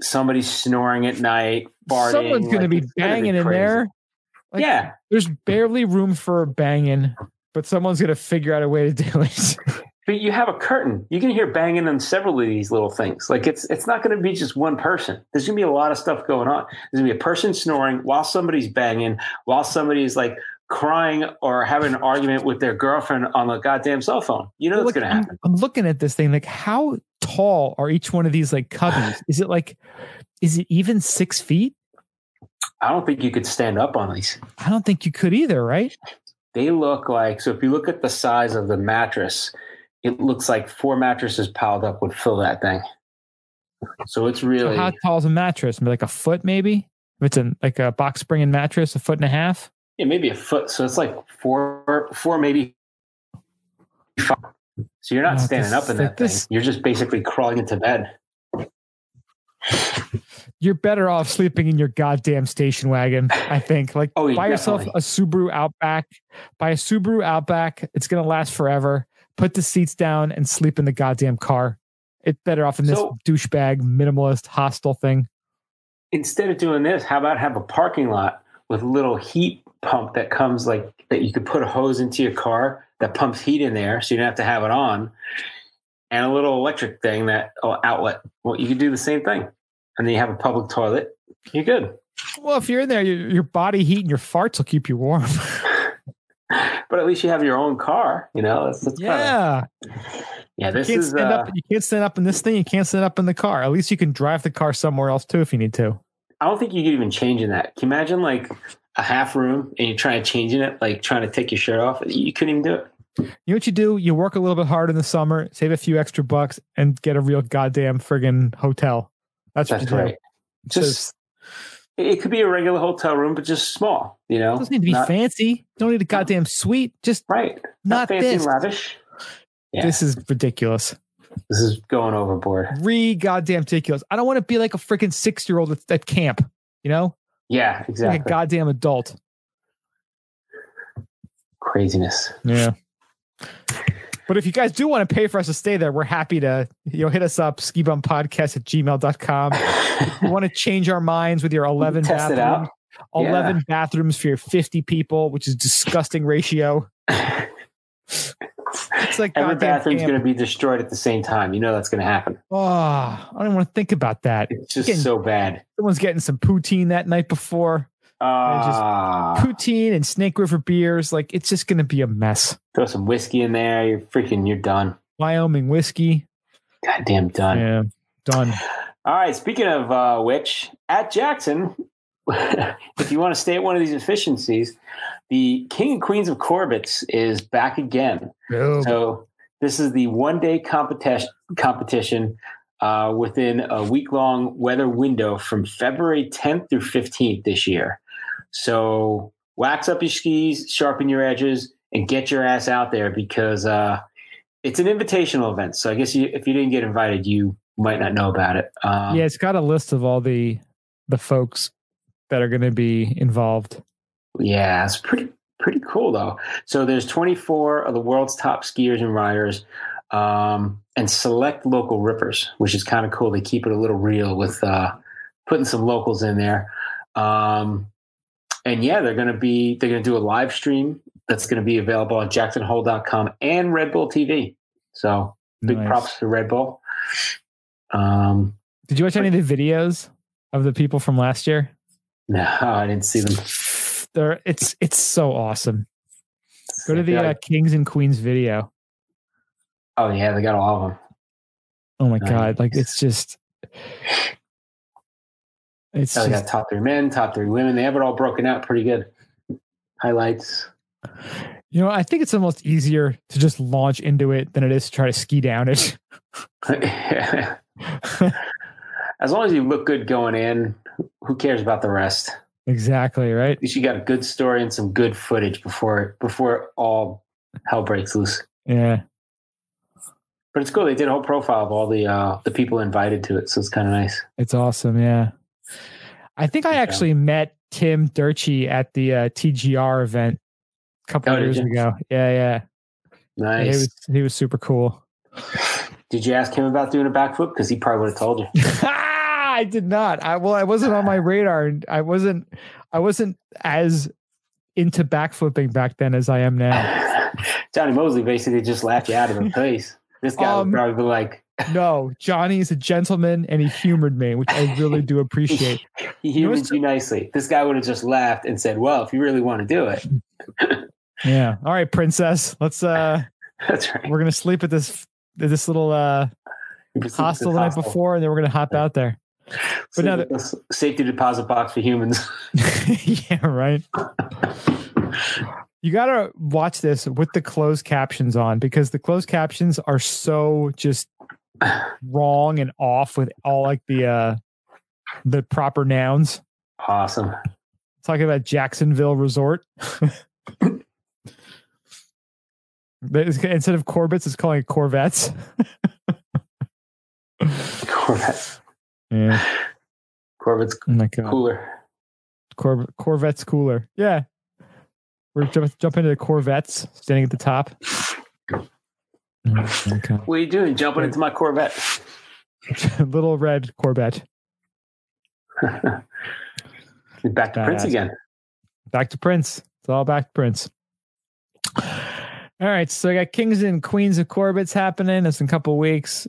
somebody snoring at night, farting. Someone's going to Like, be gonna be banging in there. Like, yeah, There's barely room for banging, but someone's going to figure out a way to do it. [LAUGHS] but you have a curtain. You can hear banging on several of these little things. Like it's it's not going to be just one person. There's going to be a lot of stuff going on. There's going to be a person snoring while somebody's banging, while somebody's like crying or having an argument with their girlfriend on the goddamn cell phone. You know Well, what's like, going to I'm, happen. I'm looking at this thing like how tall are each one of these like cubbies? Is it like is it even six feet? I don't think you could stand up on these. I don't think you could either, right? They look like so. If you look at the size of the mattress, it looks like four mattresses piled up would fill that thing. So it's So really how tall is a mattress? Like a foot, maybe. If it's a like a box spring and mattress, a foot and a half. yeah, maybe a foot. So it's like four, four maybe. Five. So you're not Oh, standing this- up in that this- thing. You're just basically crawling into bed. You're better off sleeping in your goddamn station wagon. I think. Like Oh, yeah, buy yourself definitely. a Subaru Outback. Buy a Subaru Outback. It's gonna last forever. Put the seats down and sleep in the goddamn car. It's better off in this So- douchebag minimalist hostile thing. Instead of doing this, how about have a parking lot with a little heat pump that comes like that you could put a hose into your car that pumps heat in there, so you don't have to have it on, and a little electric thing that oh, outlet. Well, you could do the same thing, and then you have a public toilet. You're good. Well, if you're in there, your, your body heat and your farts will keep you warm. [LAUGHS] but at least you have your own car. You know, that's, that's kinda- yeah. yeah. This is stand uh, up. You can't stand up in this thing. You can't stand up in the car. At least you can drive the car somewhere else too if you need to. I don't think you could even change in that. Can you imagine like a half room and you're trying to change in it, like trying to take your shirt off? You couldn't even do it. You know what you do? You work a little bit hard in the summer, save a few extra bucks, and get a real goddamn friggin' hotel. That's, That's right. Just it could be a regular hotel room, but just small. You know, It doesn't need to be Not- fancy. Don't need a goddamn suite. Just right. not, fancy this. lavish. Yeah. This is ridiculous. This is going overboard. Re goddamn ridiculous. I don't want to be like a freaking six year old at, at camp. You know, Yeah, like exactly. a goddamn adult. Craziness. Yeah. But if you guys do want to pay for us to stay there, we're happy to, you know, hit us up, ski bum skibumpodcast at gmail.com. If you want to change our minds with your 11 Test bathrooms, out. 11 bathrooms for your 50 people, which is disgusting ratio. It's like Every bathroom's going to be destroyed at the same time. You know that's going to happen. Oh, I don't want to think about that. It's just Again, so bad. Someone's getting some poutine that night before. Ah, Poutine and Snake River beers. Like, it's just going to be a mess. throw some whiskey in there. You're freaking. You're done. Wyoming whiskey. Goddamn done. Yeah, done. All right. Speaking of uh, which, at Jackson, [LAUGHS] if you want to stay at one of these efficiencies, the King and Queens of Corbett's is back again. Boom. So this is the one day competition competition uh, within a week long weather window from February 10th through 15th this year. So wax up your skis, sharpen your edges, and get your ass out there because uh, it's an invitational event. So I guess you, if you didn't get invited, you might not know about it. Um, yeah, it's got a list of all the the folks that are going to be involved. Yeah, it's pretty pretty cool though. So there's 24 of the world's top skiers and riders, um, and select local rippers, which is kind of cool. They keep it a little real with uh, putting some locals in there. Um, and yeah, they're going to be they're going to do a live stream that's going to be available on jacksonhole.com and Red Bull TV. So big Nice. props to Red Bull. Um, Did you watch any of the videos of the people from last year? no, I didn't see them. They're it's it's so awesome. Go to the uh, Kings and Queens video. oh yeah, they got all of them. Oh my Nice. god, like it's just it's Oh, just, got top three men, top three women. They have it all broken out pretty good. Highlights. you know, I think it's almost easier to just launch into it than it is to try to ski down it. [LAUGHS] [LAUGHS] as long as you look good going in, who cares about the rest? exactly, right? At least you got a good story and some good footage before before all hell breaks loose. Yeah. But it's cool. They did a whole profile of all the uh, the people invited to it, so it's kind of nice. It's awesome, yeah. I think I actually met Tim Durtschi at the uh, TGR event a couple Oh, years ago. Yeah, yeah. Yeah, He Nice. was he was super cool. Did you ask him about doing a backflip? Because he probably would have told you. [LAUGHS] I did not. I well, I wasn't on my [SIGHS] radar. and I wasn't. I wasn't as into backflipping back then as I am now. [LAUGHS] Jonny Moseley basically just laughed you out of the [LAUGHS] face. This guy Um, would probably be like, No, Jonny is a gentleman, and he humored me, which I really do appreciate. [LAUGHS] he humored you nicely. This guy would have just laughed and said, "Well, if you really want to do it, [LAUGHS] Yeah. All right, princess. Let's. uh [LAUGHS] that's right." We're gonna sleep at this this little uh hostel the night before, and then we're gonna hop out there. But now that- Sleep at the safety deposit box for humans. yeah, right. You gotta watch this with the closed captions on because the closed captions are so just wrong and off with all like the uh the proper nouns. awesome. Talking about Jacksonville Resort. Instead of Corbett's, it's calling it Corvettes. Corvette. Yeah. Corvette's Oh cooler. Cor- Corvette's cooler. Yeah. We're jump, jump into the Corvettes standing at the top. Oh, okay. What are you doing? Jumping into my Corvette. [LAUGHS] Little red Corvette. [LAUGHS] Back to Prince again. Back to Prince. It's all back to Prince. All right. So I got Kings and Queens of Corbett's happening. It's in a couple weeks.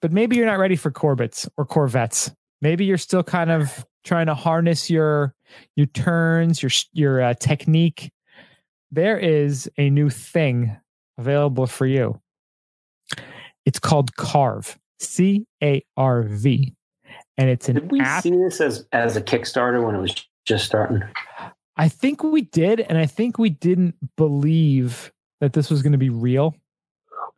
But maybe you're not ready for Corbett's or Corvettes. Maybe you're still kind of trying to harness your your turns, your your uh, technique. There is a new thing available for you. It's called Carv. C A R V. And it's an Did we app. see this as as a Kickstarter when it was just starting? I think we did, and I think we didn't believe that this was going to be real.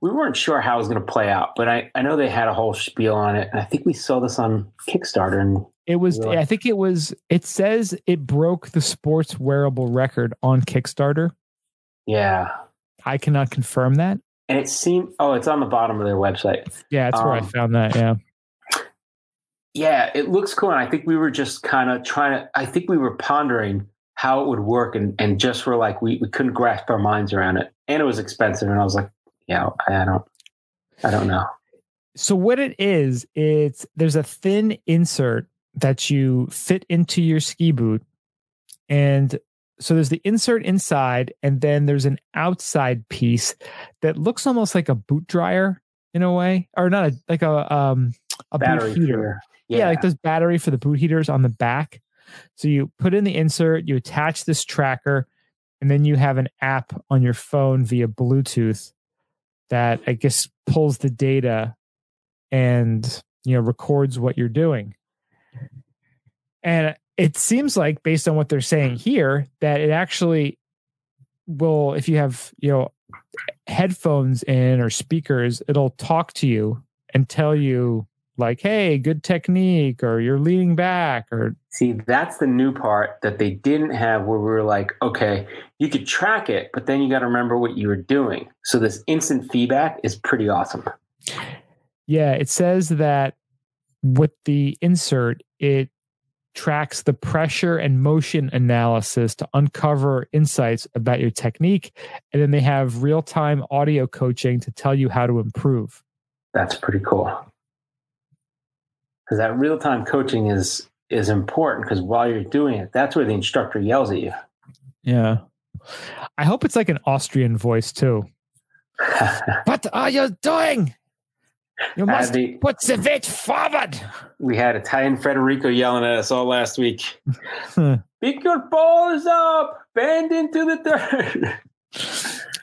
We weren't sure how it was going to play out, but I, I know they had a whole spiel on it. And I think we saw this on Kickstarter. And It was, Really? I think it was, it says it broke the sports wearable record on Kickstarter. yeah. I cannot confirm that. And it seemed, oh, it's on the bottom of their website. Yeah, that's where I Um, found that. Yeah. Yeah, it looks cool. And I think we were just kind of trying to, I think we were pondering how it would work. And, and just were like, we, we couldn't grasp our minds around it. And it was expensive. And I was like, yeah, I don't, I don't know. So what it is, it's there's a thin insert that you fit into your ski boot. And so there's the insert inside, and then there's an outside piece that looks almost like a boot dryer in a way, or not a like a um a Battery boot heater. for, Yeah. like those battery for the boot heaters on the back. So you put in the insert, you attach this tracker, and then you have an app on your phone via Bluetooth that I guess pulls the data and you know records what you're doing. And it seems like based on what they're saying here that it actually will if you have, you know, headphones in or speakers, it'll talk to you and tell you like, "Hey, good technique," or "You're leaning back," or See, that's the new part that they didn't have where we were like, okay, you could track it, but then you got to remember what you were doing. So this instant feedback is pretty awesome. Yeah, it says that with the insert, it tracks the pressure and motion analysis to uncover insights about your technique. And then they have real time audio coaching to tell you how to improve. That's pretty cool. Because that real time coaching is is important because while you're doing it, that's where the instructor yells at you. Yeah. I hope it's like an Austrian voice too. [LAUGHS] what are you doing? You must the- put the weight forward. we had Italian Federico yelling at us all last week. [LAUGHS] Pick your balls up, bend into the dirt.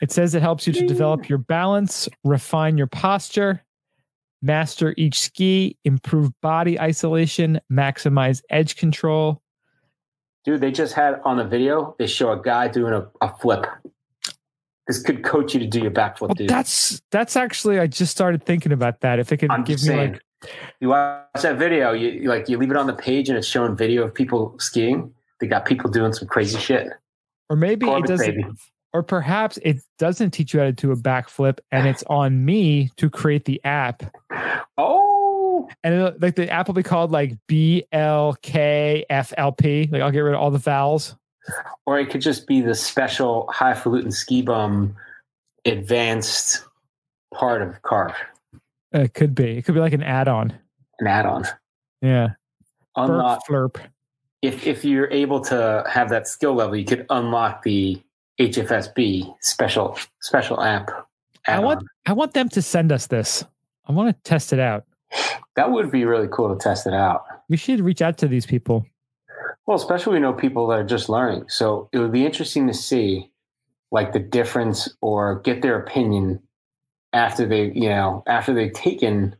It says it helps you to develop [LAUGHS] your balance, refine your posture, master each ski, improve body isolation, maximize edge control. Dude, they just had on the video, they show a guy doing a, a flip. This could coach you to do your backflip, Well, dude. that's that's actually I just started thinking about that. If it could I'm give me saying. like you watch that video, you you, like you leave it on the page and it's showing video of people skiing. They got people doing some crazy shit. or maybe it doesn't baby. or perhaps it doesn't teach you how to do a backflip and it's on me to create the app. Oh, And it, like the app will be called like BLKFLP. Like I'll get rid of all the vowels. Or it could just be the special highfalutin ski bum advanced part of Carv, It could be. It could be like an add-on. an add-on. Yeah. Unlock Burp flurp. if if you're able to have that skill level, you could unlock the HFSB special special app. I add-on. want I want them to send us this. I want to test it out. that would be really cool to test it out. We should reach out to these people. Well, especially we know people that are just learning. So it would be interesting to see like the difference or get their opinion after they, you know, after they've taken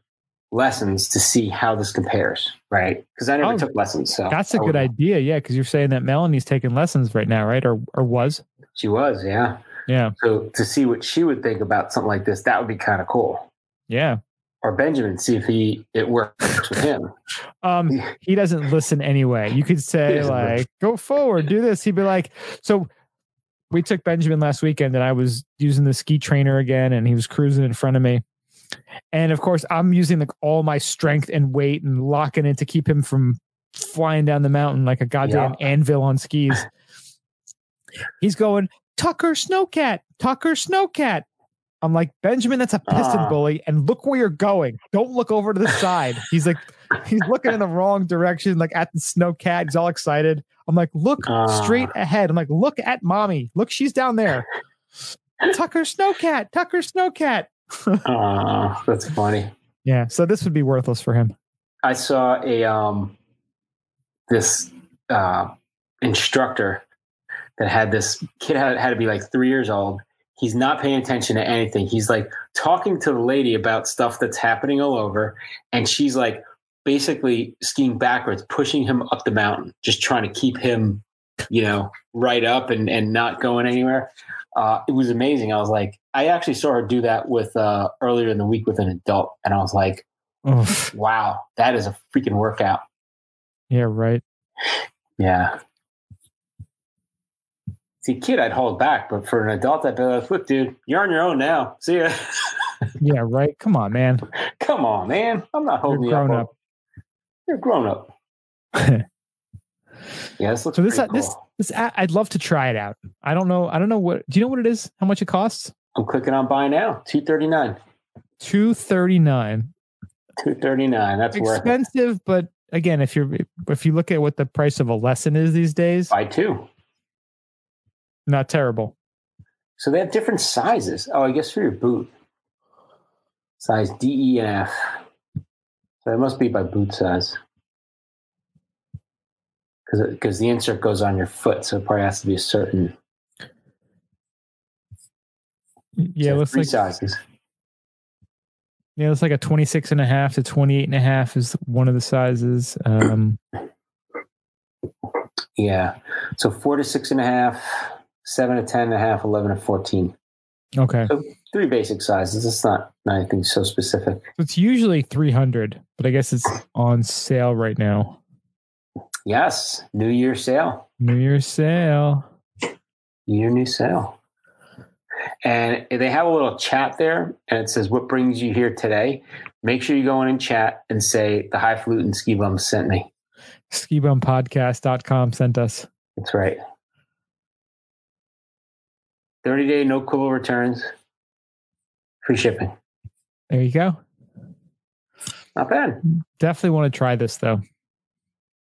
lessons to see how this compares, right? Because I never Oh, took lessons. So That's a good idea. Yeah, because you're saying that Melanie's taking lessons right now, right? Or or was? She was, yeah. Yeah. So to see what she would think about something like this, that would be kind of cool. Yeah. Or Benjamin, see if he it works with him. [LAUGHS] [LAUGHS] Um, he doesn't listen anyway. You could say like, "Go forward, do this." He'd be like, "So." We took Benjamin last weekend, and I was using the ski trainer again, and he was cruising in front of me. And of course, I'm using like all my strength and weight and locking it to keep him from flying down the mountain like a goddamn anvil on skis. He's going Tucker Snowcat, Tucker Snowcat. I'm like Benjamin, that's a piston Ah. bully, and look where you're going. Don't look over to the side. He's like, [LAUGHS] he's looking in the wrong direction, like at the snowcat. He's all excited. I'm like, look Ah. straight ahead. I'm like, look at mommy. Look, she's down there. [LAUGHS] Tucker Snowcat, Tucker Snowcat. Oh, [LAUGHS] that's funny. Yeah, so this would be worthless for him. I saw a um this uh instructor that had this kid had, had to be like three years old. He's not paying attention to anything. He's like talking to the lady about stuff that's happening all over, and she's like basically skiing backwards, pushing him up the mountain, just trying to keep him, you know, right up and and not going anywhere. Uh, it was amazing. I was like, I actually saw her do that with uh, earlier in the week with an adult, and I was like, Oof. wow, that is a freaking workout. Yeah, right. Yeah. See, kid, I'd hold back, but for an adult, I'd be like, look, dude, you're on your own now. See ya. [LAUGHS] Yeah, right. Come on, man. Come on, man. I'm not holding You're you grown up. up. You're grown up. [LAUGHS] Yeah, this looks So this pretty uh, cool. this this I'd love to try it out. I don't know. I don't know what. Do you know what it is? How much it costs? I'm clicking on buy now. Two thirty nine. Two thirty nine. Two thirty nine. That's. Expensive, but again, if you're if you look at what the price of a lesson is these days, Buy two. Not terrible. So they have different sizes. Oh, I guess for your boot. Size D, E, and F. So it must be by boot size. Because the insert goes on your foot, so it probably has to be a certain. Yeah, so looks three like sizes. yeah, it's like a 26 and a half to 28 and a half is one of the sizes. Um, Yeah. So four to six and a half, seven to ten and a half, eleven to fourteen. Okay. Three basic sizes. It's not, not anything so specific. It's usually 300, but I guess it's on sale right now. Yes, New Year sale. New Year's sale. New Year new sale. And they have a little chat there, and it says, "What brings you here today?" Make sure you go in and chat and say the highfalutin ski bum sent me. Skibumpodcast.com sent us. That's right. Thirty day no quibble returns, free shipping. There you go. Not bad. Definitely want to try this though.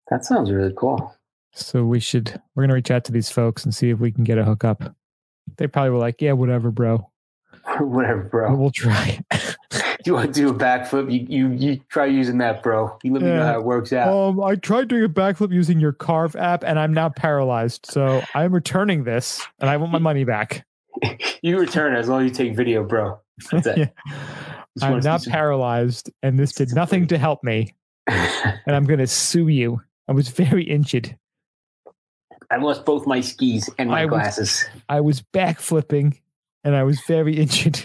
That sounds really cool. So we should we're gonna reach out to these folks and see if we can get a hookup. They probably were like, Yeah, whatever, bro. [LAUGHS] Whatever, But bro. we'll try. [LAUGHS] Do [LAUGHS] you want to do a backflip? You you you try using that, bro. You let me know how it works out. um, I tried doing a backflip using your Carv app and I'm now paralyzed. So I'm returning this and I want my money back. [LAUGHS] You return as long as you take video, bro. That's it. [LAUGHS] Yeah. I'm some- paralyzed and this did nothing to help me. And I'm gonna sue you. I was very injured. I lost both my skis and my I was- glasses. I was backflipping and I was very injured.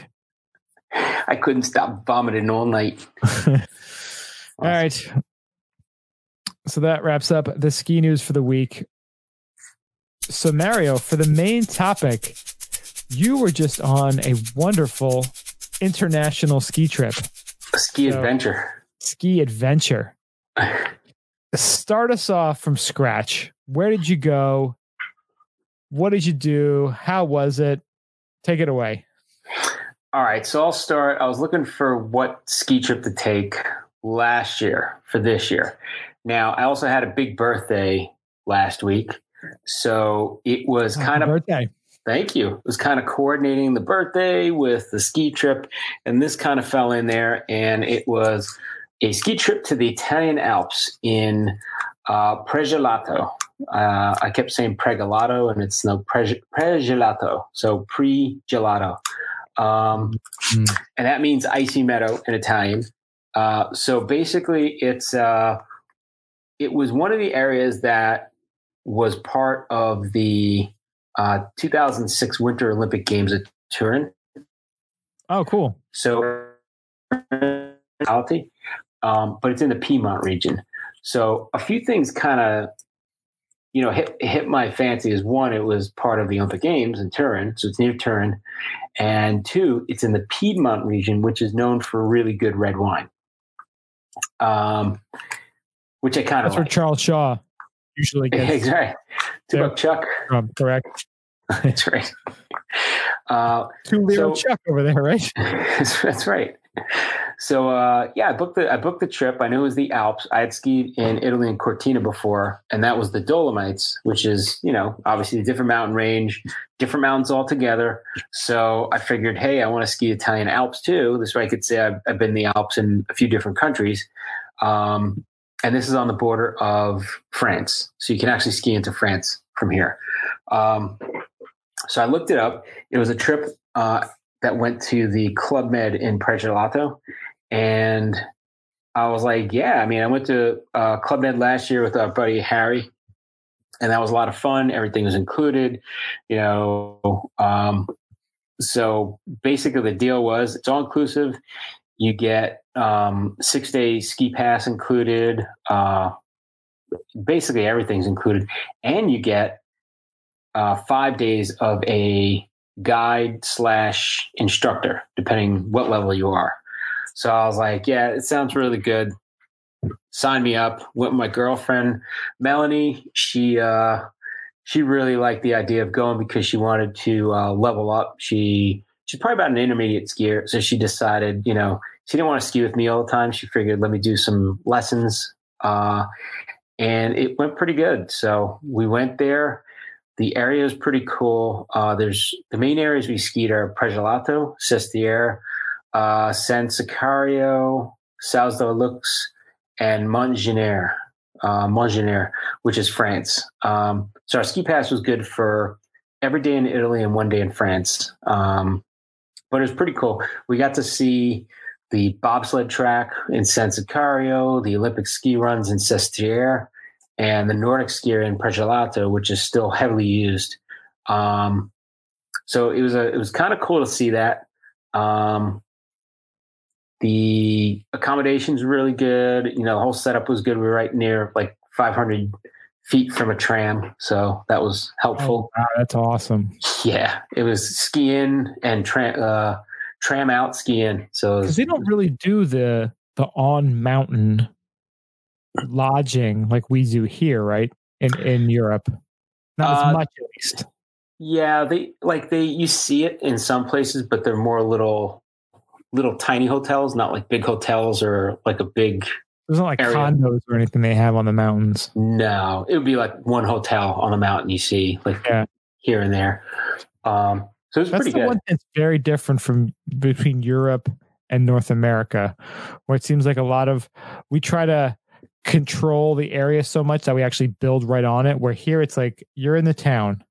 I couldn't stop vomiting all night. [LAUGHS] All right. So that wraps up the ski news for the week. So, Mario, for the main topic, you were just on a wonderful international ski trip, A ski So- adventure. ski adventure. [LAUGHS] Start us off from scratch. Where did you go? What did you do? How was it? Take it away. All right, so I'll start. I was looking for what ski trip to take last year for this year. Now, I also had a big birthday last week. So it was kind of birthday. Thank you. It was kind of coordinating the birthday with the ski trip, and this kind of fell in there. And it was a ski trip to the Italian Alps in uh, Pregelato. Uh, I kept saying Pregelato, and it's no Preg- Pregelato, so pre-gelato. Um, Mm. And that means icy meadow in Italian. Uh, so basically, it's uh, it was one of the areas that was part of the uh, 2006 Winter Olympic Games at Turin. Oh, cool. So, um, but it's in the Piedmont region. So a few things kind of, you know, hit hit my fancy. Is one, it was part of the Olympic Games in Turin, so it's near Turin, and two, it's in the Piedmont region, which is known for really good red wine. Um, which I kind of That's where. Charles Shaw usually [LAUGHS] gets exactly. Two buck Chuck. from, correct? [LAUGHS] That's right. Uh, Two lira So- Chuck over there, right? that's, [LAUGHS] that's right. So uh, yeah, I booked the I booked the trip. I knew it was the Alps. I had skied in Italy and Cortina before, and that was the Dolomites, which is you know obviously a different mountain range, different mountains altogether. So I figured, hey, I want to ski Italian Alps too. This way I could say I've, I've been the Alps in a few different countries. Um, and this is on the border of France, so you can actually ski into France from here. Um, so I looked it up. It was a trip uh, that went to the Club Med in Pregelato. And I was like, yeah, I mean, I went to uh, Club Med last year with our buddy Harry, and that was a lot of fun. Everything was included, you know. Um, so basically, the deal was it's all inclusive. You get um, six day ski pass included. Uh, basically, everything's included, and you get uh, five days of a guide slash instructor, depending what level you are. So I was like, yeah, it sounds really good. Sign me up. Went with my girlfriend, Melanie. She uh, she really liked the idea of going because she wanted to uh, level up. She she's probably about an intermediate skier, so she decided, you know, she didn't want to ski with me all the time. She figured, let me do some lessons, uh, and it went pretty good. So we went there. The area is pretty cool. Uh, there's the main areas we skied are Pregelato, Sestriere, uh, San Sicario, Salzo Lux, and Montgener, uh, Montgener, which is France. Um, so our ski pass was good for every day in Italy and one day in France. Um, but it was pretty cool. We got to see the bobsled track in San Sicario, the Olympic ski runs in Sestriere, and the Nordic skier in Pregelato, which is still heavily used. Um, so it was a it was kind of cool to see that. Um, the accommodations really good. You know, the whole setup was good. We were right near like 500 feet from a tram, so that was helpful. Oh, wow, that's awesome. Yeah, it was skiing and tram uh, tram out skiing. So Because they don't really do the the on mountain lodging like we do here, right? In in Europe, not Uh, as much at least. Yeah, they like they you see it in some places, but they're more little little tiny hotels, not like big hotels or like a big There's not like area. condos or anything they have on the mountains. no. It would be like one hotel on a mountain you see like Yeah. here and there. Um so it's That's pretty the good. one that's very different from between Europe and North America, where it seems like a lot of we try to control the area so much that we actually build right on it. Where here it's like you're in the town,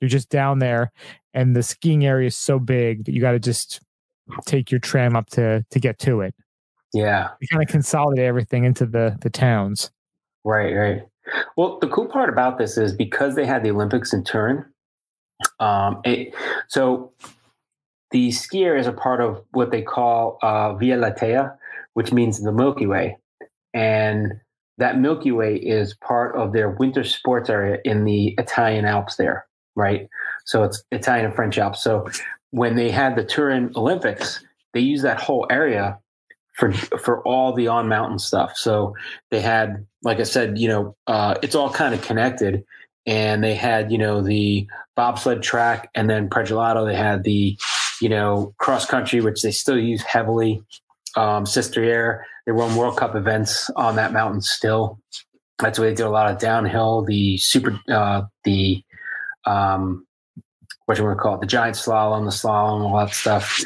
you're just down there, and the skiing area is so big that you got to just take your tram up to to get to it. Yeah. You kind of consolidate everything into the the towns. Right, right. Well, the cool part about this is because they had the Olympics in Turin. Um, it, so the ski area is a part of what they call uh, Via Lattea, which means the Milky Way, and that Milky Way is part of their winter sports area in the Italian Alps. There, right? So it's Italian and French Alps. So when they had the Turin Olympics, they used that whole area for for all the on mountain stuff. So they had, like I said, you know, uh, it's all kind of connected. And they had, you know, the bobsled track, and then Pragelato. They had the, you know, cross country, which they still use heavily. Um, Sestriere. They run World Cup events on that mountain still. That's where they did a lot of downhill. The super, uh, the um, what you want to call it, the giant slalom, the slalom, all that stuff.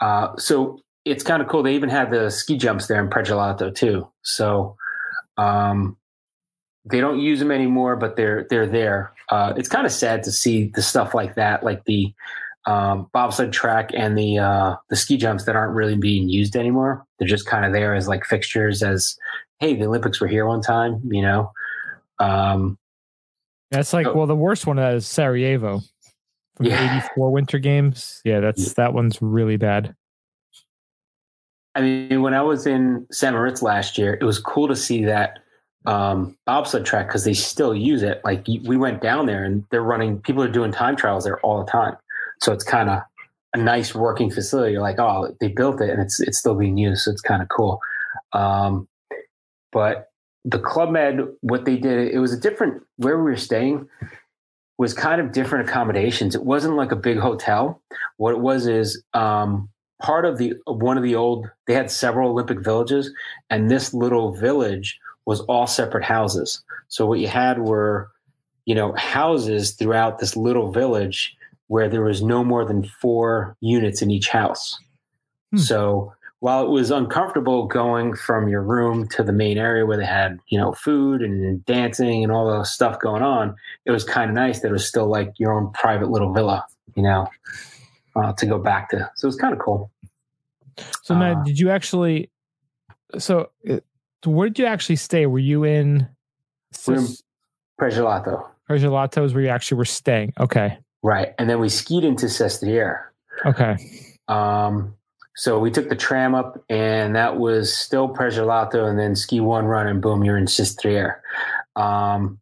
Uh, so it's kind of cool. They even had the ski jumps there in Pragelato too. So um, they don't use them anymore, but they're they're there. Uh, it's kind of sad to see the stuff like that, like the um, bobsled track and the uh, the ski jumps that aren't really being used anymore. They're just kind of there as like fixtures. As hey, the Olympics were here one time, you know. Um, That's like Oh. well, the worst one that is Sarajevo from Yeah. the '84 Winter Games. Yeah, that's that one's really bad. I mean, when I was in San Moritz last year, it was cool to see that um, bobsled track because they still use it. Like we went down there and they're running. People are doing time trials there all the time, so it's kind of a nice working facility. You're like, oh, they built it and it's it's still being used, so it's kind of cool. Um, but the Club Med, what they did, it was a different where we were staying was kind of different accommodations. It wasn't like a big hotel. What it was is um, part of the one of the old. They had several Olympic villages, and this little village was all separate houses. So what you had were, you know, houses throughout this little village where there was no more than four units in each house. Hmm. So while it was uncomfortable going from your room to the main area where they had, you know, food and dancing and all the stuff going on, it was kind of nice that it was still like your own private little villa, you know, uh, to go back to. So it was kind of cool. So now, Uh, did you actually? So, uh, where did you actually stay? Were you in Sis- Pragelato. or gelatos where you actually were staying? Okay, Right. And then we skied into Sestriere. okay, Um, so we took the tram up, and that was still Pragelato, and then ski one run, and boom, you're in Sestriere. Um,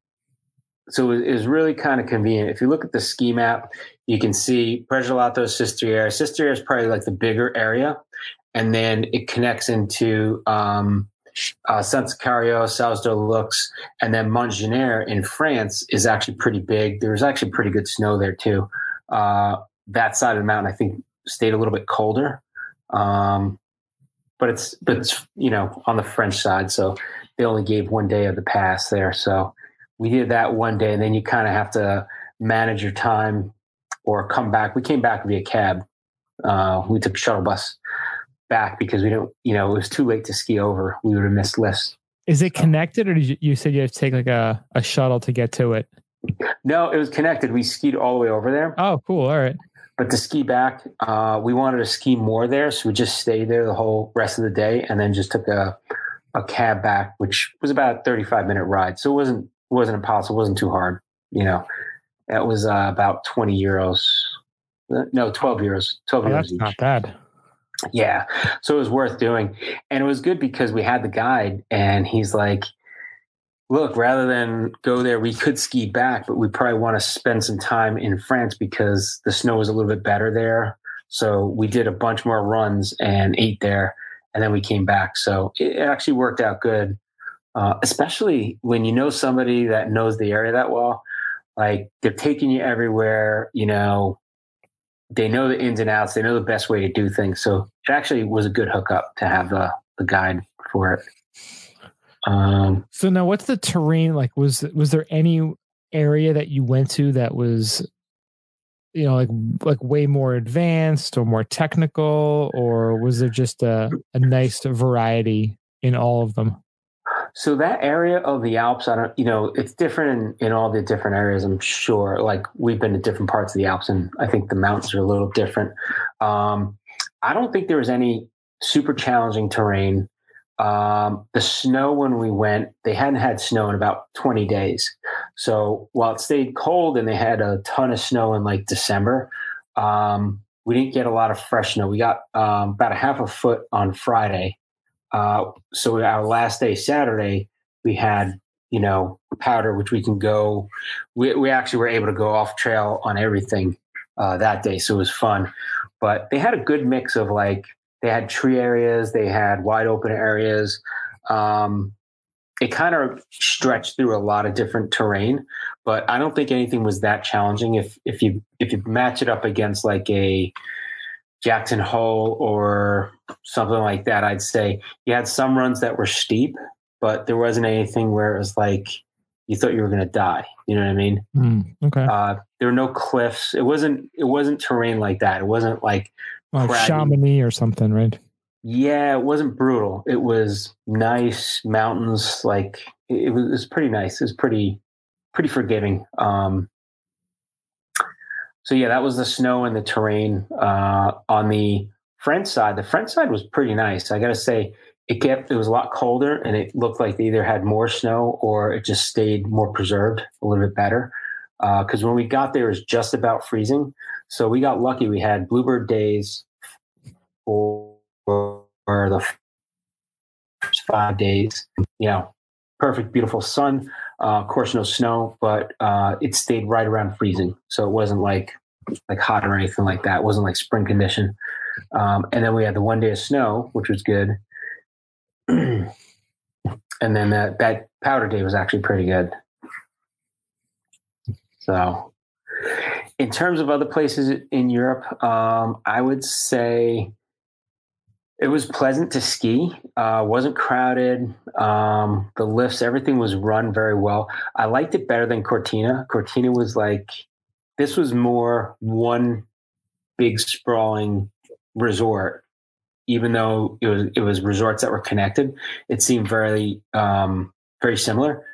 so it was, it was really kind of convenient. If you look at the ski map, you can see Pragelato, Sestriere. Sestriere is probably like the bigger area, and then it connects into um, uh, Saint Sicario, Sauze d'Oulx, and then Montgenèvre in France is actually pretty big. There's actually pretty good snow there too. Uh, that side of the mountain, I think, stayed a little bit colder. Um, but it's but it's you know on the French side, so they only gave one day of the pass there. So we did that one day, and then you kind of have to manage your time or come back. We came back via cab. Uh, we took shuttle bus back because we didn't, you know, it was too late to ski over. We would have missed lifts. is it connected, or did you, you said you have to take like a, a shuttle to get to it? No, it was connected. We skied all the way over there. Oh, cool. All right. But to ski back, uh, we wanted to ski more there, so we just stayed there the whole rest of the day, and then just took a a cab back, which was about a thirty five minute ride. So it wasn't wasn't impossible. It wasn't too hard. You know, that was uh, about twenty euros No, 12 euros. 12 Oh, euros that's each. not bad. Yeah. So it was worth doing. And it was good because we had the guide and he's like, look, rather than go there, we could ski back, but we probably want to spend some time in France because the snow is a little bit better there. So we did a bunch more runs and ate there and then we came back. So it actually worked out good. Uh, especially when you know somebody that knows the area that well, like they're taking you everywhere, you know, they know the ins and outs. They know the best way to do things. So it actually was a good hookup to have the, the guide for it. Um, So now, what's the terrain like? Was was there any area that you went to that was, you know, like like way more advanced or more technical, or was there just a, a nice variety in all of them? So that area of the Alps, I don't, you know, it's different in, in all the different areas. I'm sure. Like we've been to different parts of the Alps, and I think the mountains are a little different. Um, I don't think there was any super challenging terrain. Um, the snow when we went, they hadn't had snow in about 20 days. So while it stayed cold and they had a ton of snow in like December, um, we didn't get a lot of fresh snow. We got um, about a half a foot on Friday. Uh, so our last day, Saturday, we had you know powder, which we can go. We we actually were able to go off trail on everything uh, that day, so it was fun. But they had a good mix of like they had tree areas, they had wide open areas. Um, it kind of stretched through a lot of different terrain, but I don't think anything was that challenging. If if you if you match it up against like a Jackson Hole or something like that, I'd say you had some runs that were steep, but there wasn't anything where it was like you thought you were going to die. You know what I mean? Hmm, okay, Uh, there were no cliffs. It wasn't. It wasn't terrain like that. It wasn't like like craggy. Chamonix or something, right? yeah. It wasn't brutal. It was nice mountains. Like it, it was, it was pretty nice. It was pretty pretty forgiving. Um, so yeah, that was the snow and the terrain. Uh, on the French side, the French side was pretty nice. I got to say, it kept it was a lot colder, and it looked like they either had more snow or it just stayed more preserved, a little bit better. Because when we got there, it was just about freezing. So we got lucky. We had bluebird days for, the first five days. You know, perfect, beautiful sun. Uh, of course, no snow, but uh, it stayed right around freezing, so it wasn't like like hot or anything like that. It wasn't like spring condition. Um, and then we had the one day of snow, which was good. [CLEARS THROAT] and then that that powder day was actually pretty good. So, in terms of other places in Europe, um, I would say it was pleasant to ski. Uh, wasn't crowded. Um, the lifts, everything was run very well. I liked it better than Cortina. Cortina was like this was more one big sprawling resort. Even though it was it was resorts that were connected, it seemed very um, very similar.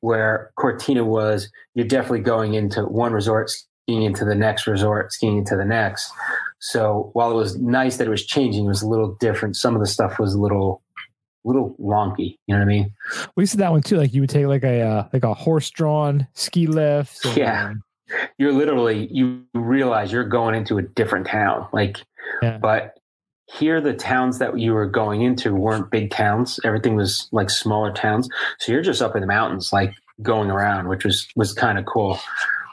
Where Cortina was, you're definitely going into one resort, skiing into the next resort, skiing into the next. So while it was nice that it was changing, it was a little different. Some of the stuff was a little, little wonky. You know what I mean? We used to that one too. Like you would take like a uh, like a horse drawn ski lift. and- Yeah. You're literally you realize you're going into a different town. Like, Yeah. but here the towns that you were going into weren't big towns. Everything was like smaller towns. So you're just up in the mountains, like going around, which was was kind of cool.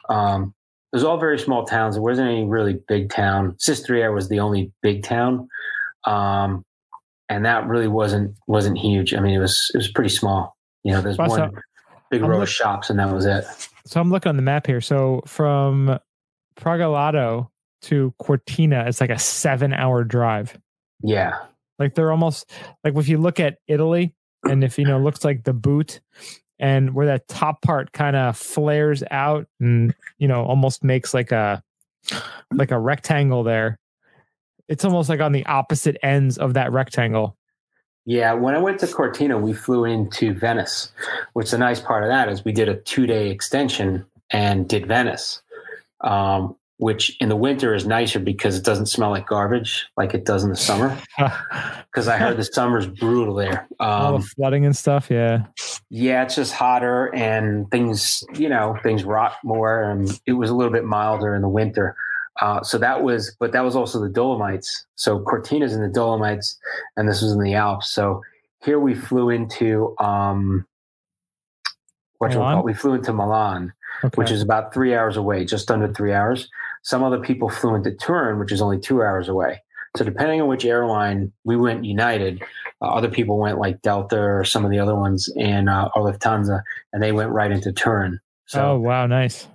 Um, it was all very small towns. There wasn't any really big town. Sestriere was the only big town, um, and that really wasn't wasn't huge. I mean, it was it was pretty small. You know, there's Well, one so- big I'm row look- of shops, and that was it. So I'm looking on the map here. So from Pragelato to Cortina, it's like a seven hour drive. Yeah, Like they're almost like if you look at Italy and if you know, it looks like the boot and where that top part kind of flares out and you know almost makes like a like a rectangle there. It's almost like on the opposite ends of that rectangle. Yeah, when I went to Cortina, we flew into Venice, which the nice part of that is we did a two day extension and did Venice, um, which in the winter is nicer because it doesn't smell like garbage like it does in the summer. [LAUGHS] Because I heard the summer's brutal there. All Um, the flooding and stuff. Yeah. yeah, it's just hotter and things, you know, things rot more, and it was a little bit milder in the winter. Uh, so that was, but that was also the Dolomites. So Cortina's in the Dolomites, and this was in the Alps. So here we flew into um, what you Milan? call we flew into Milan, Okay. which is about three hours away, just under three hours. Some other people flew into Turin, which is only two hours away. So depending on which airline we went United, uh, other people went like Delta or some of the other ones, and uh, or Lufthansa, and they went right into Turin. So oh wow, nice.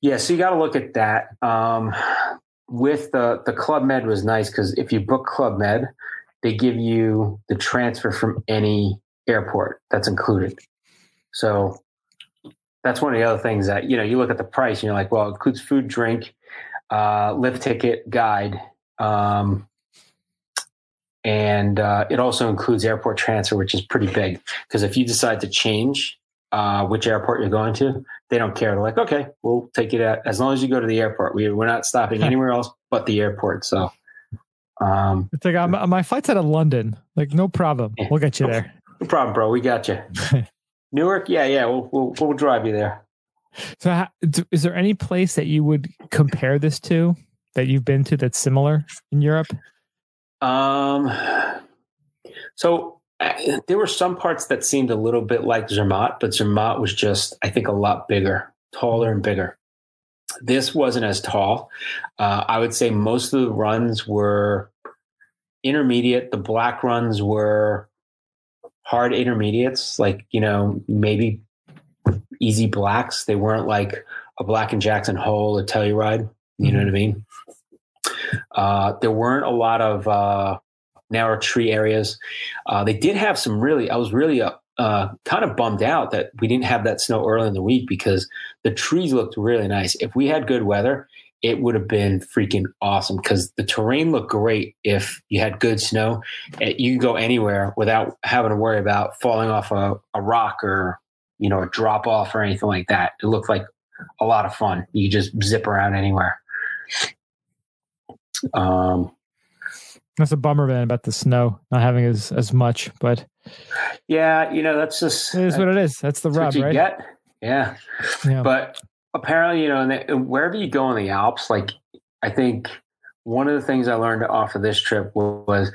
yeah, so you got to look at that. Um, with the the Club Med was nice because if you book Club Med, they give you the transfer from any airport that's included. So that's one of the other things that you know you look at the price and you're like, well, it includes food, drink, uh, lift ticket, guide, um, and uh, it also includes airport transfer, which is pretty big because if you decide to change uh, which airport you're going to, they don't care. They're like, okay, we'll take you to as long as you go to the airport. We, we're not stopping [LAUGHS] anywhere else but the airport. So, um, It's like I'm, my flight's out of London. Like no problem, we'll get you there. no problem, bro. We got you. [LAUGHS] Newark, yeah, yeah. We'll, we'll we'll drive you there. So, is there any place that you would compare this to that you've been to that's similar in Europe? Um, so there were some parts that seemed a little bit like Zermatt, but Zermatt was just, I think, a lot bigger, taller and bigger. This wasn't as tall. Uh, I would say most of the runs were intermediate. The black runs were hard intermediates, like, you know, maybe easy blacks. They weren't like a Black and Jackson Hole a Telluride. You know what I mean? Uh, there weren't a lot of uh, narrow tree areas. Uh, they did have some really. I was really uh, uh, kind of bummed out that we didn't have that snow early in the week because the trees looked really nice. If we had good weather, it would have been freaking awesome because the terrain looked great. If you had good snow, Eh, you can go anywhere without having to worry about falling off a, a rock or you know a drop off or anything like that. It looked like a lot of fun. You just zip around anywhere. Um, That's a bummer, man, about the snow not having as as much, but yeah, you know that's just it is what it is. That's the rub, right? get. Yeah, Yeah. but apparently, you know, and the, wherever you go in the Alps, like I think one of the things I learned off of this trip was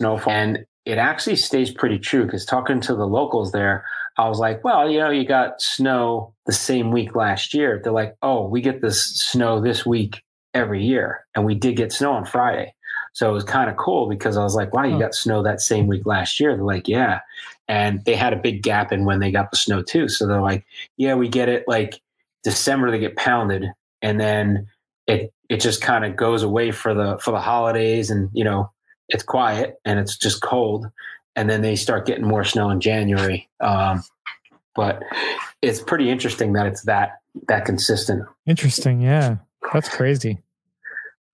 snowfall, and it actually stays pretty true. Because talking to the locals there, I was like, well, you know, you got snow the same week last year. They're like, oh, we get this snow this week every year, and we did get snow on Friday. So it was kind of cool because I was like, wow, you got snow that same week last year. They're like, yeah. And they had a big gap in when they got the snow too. So they're like, yeah, we get it like December they get pounded and then it it just kind of goes away for the for the holidays and you know, it's quiet and it's just cold. And then they start getting more snow in January. Um, but it's pretty interesting that it's that that consistent. Interesting. Yeah, that's crazy.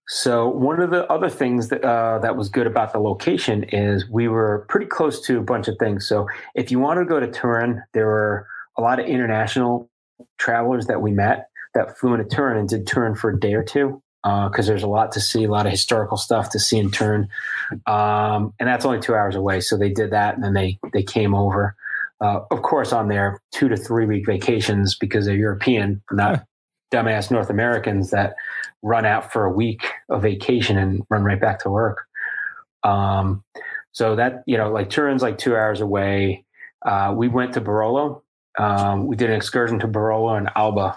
So one of the other things that uh, that was good about the location is we were pretty close to a bunch of things. So if you want to go to Turin, there were a lot of international travelers that we met that flew into Turin and did Turin for a day or two because there's a lot to see, a lot of historical stuff to see in Turin, um, and that's only two hours away. So they did that, and then they they came over. Uh, of course, on their two to three week vacations because they're European, not dumbass North Americans that run out for a week of vacation and run right back to work. Um, so that you know, like Turin's like two hours away. Uh, we went to Barolo. Um, we did an excursion to Barolo and Alba,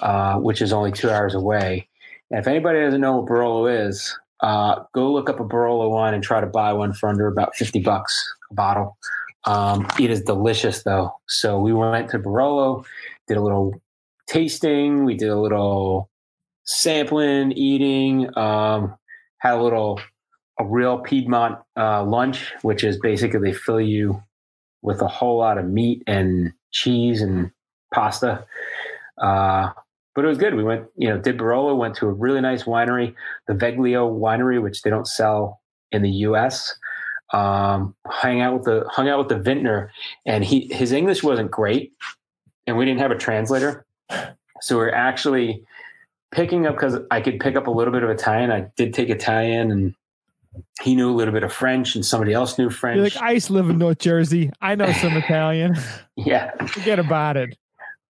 uh, which is only two hours away. And if anybody doesn't know what Barolo is, uh, go look up a Barolo wine and try to buy one for under about fifty bucks a bottle. Um, it is delicious though. So we went to Barolo, did a little tasting. We did a little sampling, eating. Um, had a little a real Piedmont uh, lunch, which is basically they fill you with a whole lot of meat and cheese and pasta. Uh, but it was good. We went, you know, did Barolo, went to a really nice winery, the Veglio winery, which they don't sell in the U.S. Um, hang out with the hung out with the vintner, and he his English wasn't great, and we didn't have a translator, so we're actually picking up because I could pick up a little bit of Italian. I did take Italian, and he knew a little bit of French, and somebody else knew French. You're like, I used to live in North Jersey. I know some [LAUGHS] Italian. yeah, Forget about it.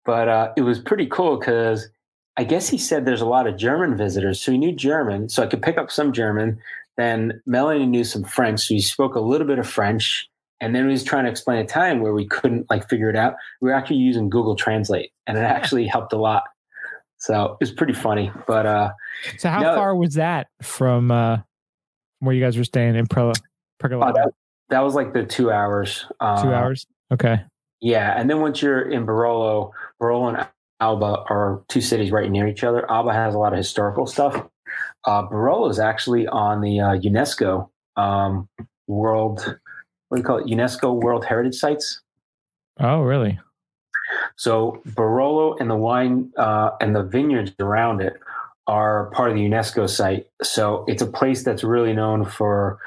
But uh, it was pretty cool because I guess he said there's a lot of German visitors, so he knew German, so I could pick up some German. Then Melanie knew some French, so he spoke a little bit of French. And then he was trying to explain Italian where we couldn't like figure it out. We were actually using Google Translate, and it [LAUGHS] actually helped a lot. So it was pretty funny. But uh, so how no, far was that from uh, where you guys were staying in Pro? Uh, that, that, was like the two hours. Uh, two hours. Okay. Yeah, and then once you're in Barolo, Barolo and Alba are two cities right near each other. Alba has a lot of historical stuff. Uh, Barolo is actually on the uh, UNESCO um, World, what do you call it? UNESCO World Heritage Sites. Oh, really? So Barolo and the wine uh, and the vineyards around it are part of the UNESCO site. So it's a place that's really known for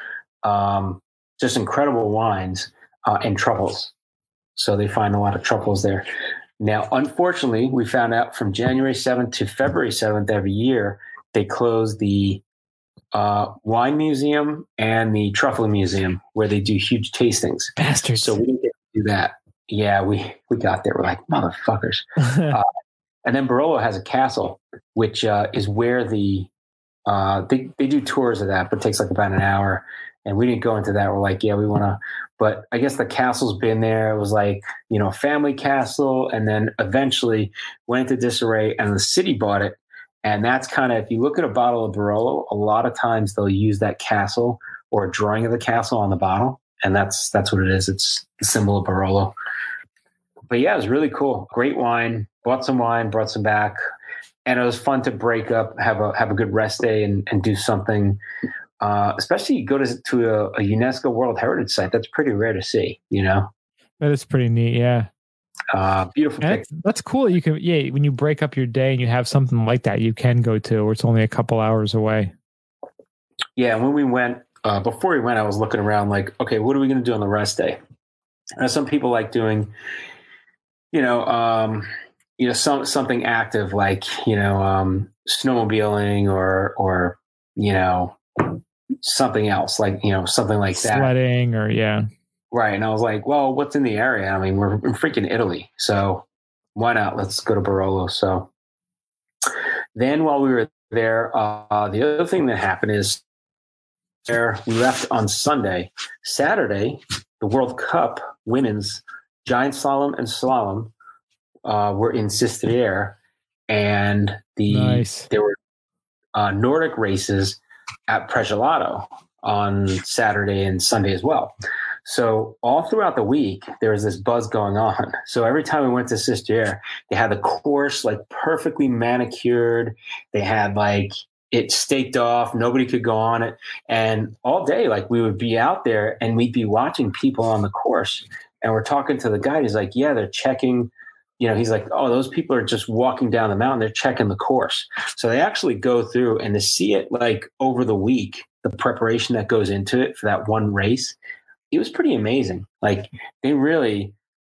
um, just incredible wines uh, and truffles. So they find a lot of truffles there. Now, unfortunately, we found out from January 7th to February 7th every year, they close the uh, wine museum and the truffle museum where they do huge tastings. Bastards. So we didn't get to do that. Yeah, we, we got there. We're like, motherfuckers. [LAUGHS] uh, and then Barolo has a castle, which uh, is where the, uh, they, they do tours of that, but it takes like about an hour. And we didn't go into that. We're like, yeah, we want to but I guess the castle's been there. It was like, you know, family castle. And then eventually went into disarray and the city bought it. And that's kind of, if you look at a bottle of Barolo, a lot of times they'll use that castle or a drawing of the castle on the bottle. And that's, that's what it is. It's the symbol of Barolo. But yeah, it was really cool. Great wine. Bought some wine, brought some back. And it was fun to break up, have a, have a good rest day and, and do something uh, especially go to to a, a, UNESCO World Heritage Site. That's pretty rare to see. You know, that is pretty neat. Yeah, uh, beautiful. That's, that's, cool. You can yeah, when you break up your day and you have something like that, you can go to where it's only a couple hours away. Yeah, when we went uh, before we went, I was looking around like, okay, what are we going to do on the rest day? And some people like doing, you know, um, you know, some something active like you know, um, snowmobiling or or you know something else, like you know something like that, sledding or yeah, right. And I was like, well, what's in the area? I mean, we're in freaking Italy, so why not? Let's go to Barolo. So then, while we were there, uh, the other thing that happened is there we left on Sunday. Saturday, the World Cup women's giant slalom and slalom uh, were in Sestriere, and the nice. there were uh, Nordic races at Prelato on Saturday and Sunday as well. So all throughout the week, there was this buzz going on. So every time we went to Sestriere, they had the course like perfectly manicured. They had like it staked off. Nobody could go on it. And all day, like we would be out there and we'd be watching people on the course. And we're talking to the guy. He's like, yeah, they're checking you know, he's like, oh, those people are just walking down the mountain. They're checking the course. So they actually go through and to see it like over the week, the preparation that goes into it for that one race, it was pretty amazing. Like they really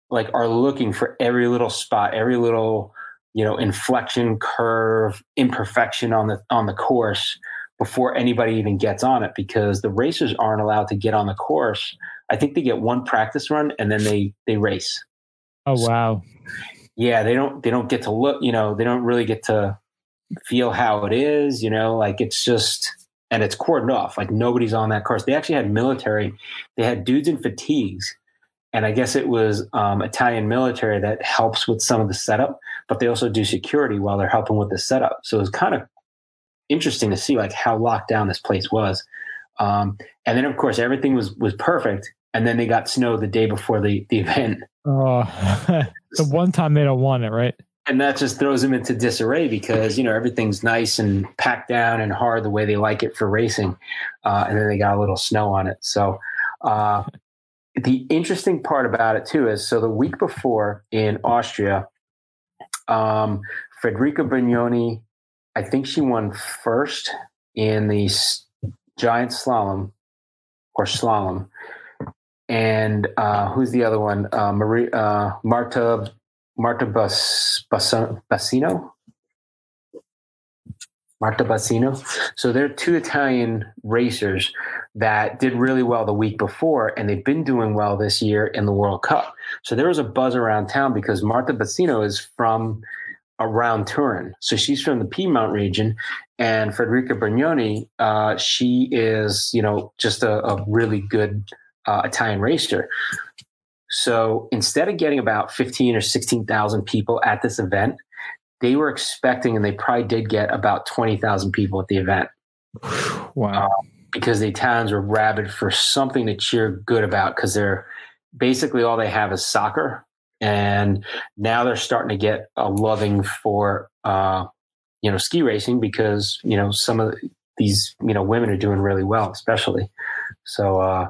like are looking for every little spot, every little, you know, inflection, curve, imperfection on the on the course before anybody even gets on it because the racers aren't allowed to get on the course. I think they get one practice run and then they they race. Oh wow yeah, they don't they don't get to look, you know, they don't really get to feel how it is, you know, like it's just and it's cordoned off. Like nobody's on that course. They actually had military. They had dudes in fatigues, and I guess it was um, Italian military that helps with some of the setup, but they also do security while they're helping with the setup. So it was kind of interesting to see like how locked down this place was. Um, and then of course everything was was perfect, and then they got snow the day before the the event. Oh, [LAUGHS] the one time they don't want it, right? And that just throws them into disarray because you know everything's nice and packed down and hard the way they like it for racing, uh, and then they got a little snow on it. So uh, the interesting part about it too is so the week before in Austria, um, Federica Brignone, I think she won first in the giant slalom or slalom and uh, who's the other one? Uh, Marie, uh, Marta Marta Bas, Bas, Bassino. Marta Bassino. So they're two Italian racers that did really well the week before, and they've been doing well this year in the World Cup. So there was a buzz around town because Marta Bassino is from around Turin. So she's from the Piedmont region, and Federica Brignone, uh, she is you know just a, a really good uh, Italian racer. So instead of getting about fifteen or sixteen thousand people at this event, they were expecting, and they probably did get about twenty thousand people at the event. [SIGHS] Wow. Uh, because the Italians were rabid for something to cheer good about because they're basically all they have is soccer. And now they're starting to get a loving for, uh, you know, ski racing because, you know, some of these, you know, women are doing really well, especially. So, uh,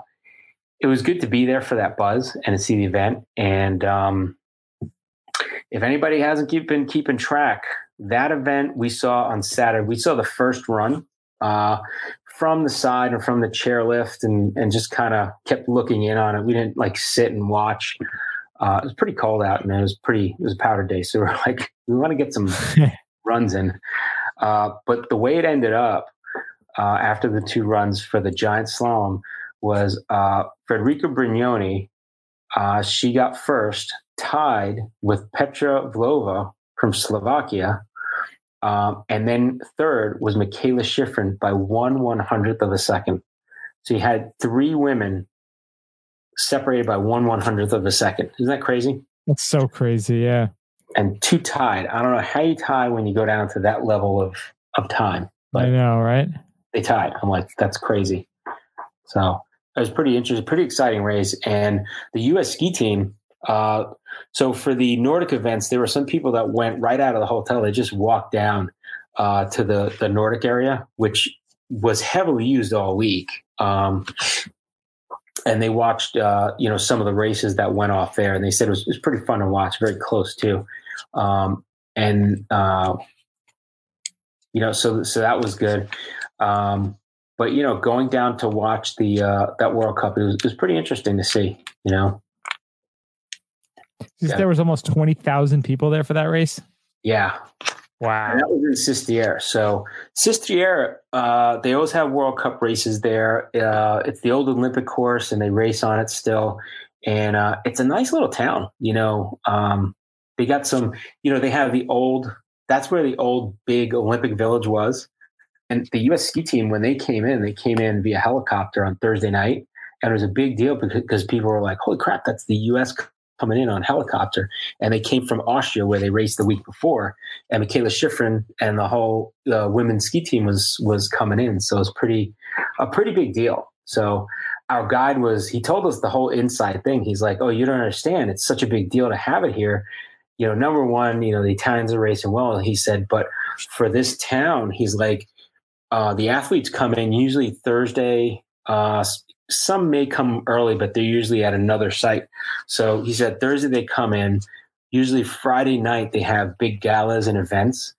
it was good to be there for that buzz and to see the event. And, um, if anybody hasn't keep, been keeping track, that event we saw on Saturday, we saw the first run uh, from the side and from the chairlift and, and just kind of kept looking in on it. We didn't like sit and watch. Uh, it was pretty cold out and it was pretty, it was a powder day. So [LAUGHS] we're like, we want to get some [LAUGHS] runs in. Uh, but the way it ended up uh, after the two runs for the giant slalom was uh, Federica Brignone. Uh, she got first, tied with Petra Vlhova from Slovakia, um, and then third was Mikaela Shiffrin by one one hundredth of a second. So you had three women separated by one one hundredth of a second. Isn't that crazy? That's so crazy. Yeah. And two tied. I don't know how you tie when you go down to that level of of time. I know, right? They tied. I'm like, that's crazy. So it was pretty interesting, pretty exciting race. And the U.S. ski team uh, so for the Nordic events, there were some people that went right out of the hotel. They just walked down uh, to the the Nordic area, which was heavily used all week. Um, and they watched, uh, you know, some of the races that went off there, and they said it was, it was pretty fun to watch, very close too. Um, and uh, you know, so so that was good. Um, but you know, going down to watch the uh, that World Cup, it was, it was pretty interesting to see. You know, yeah. There was almost 20,000 people there for that race. Yeah. Wow. And that was in Sestriere. So Sestriere, uh, they always have World Cup races there. Uh, it's the old Olympic course and they race on it still. And uh, it's a nice little town, you know. Um, they got some, you know, they have the old, that's where the old big Olympic village was. And the U.S. ski team, when they came in, they came in via helicopter on Thursday night. And it was a big deal because, people were like, holy crap, that's the U.S coming in on helicopter, and they came from Austria where they raced the week before. And Mikaela Shiffrin and the whole uh, women's ski team was was coming in, so it's pretty a pretty big deal. So our guide was he told us the whole inside thing. He's like, "Oh, you don't understand. It's such a big deal to have it here." You know, number one, you know the Italians are racing well. He said, but for this town, he's like, uh, the athletes come in usually Thursday, uh, some may come early, but they're usually at another site. So he said Thursday they come in. Usually Friday night they have big galas and events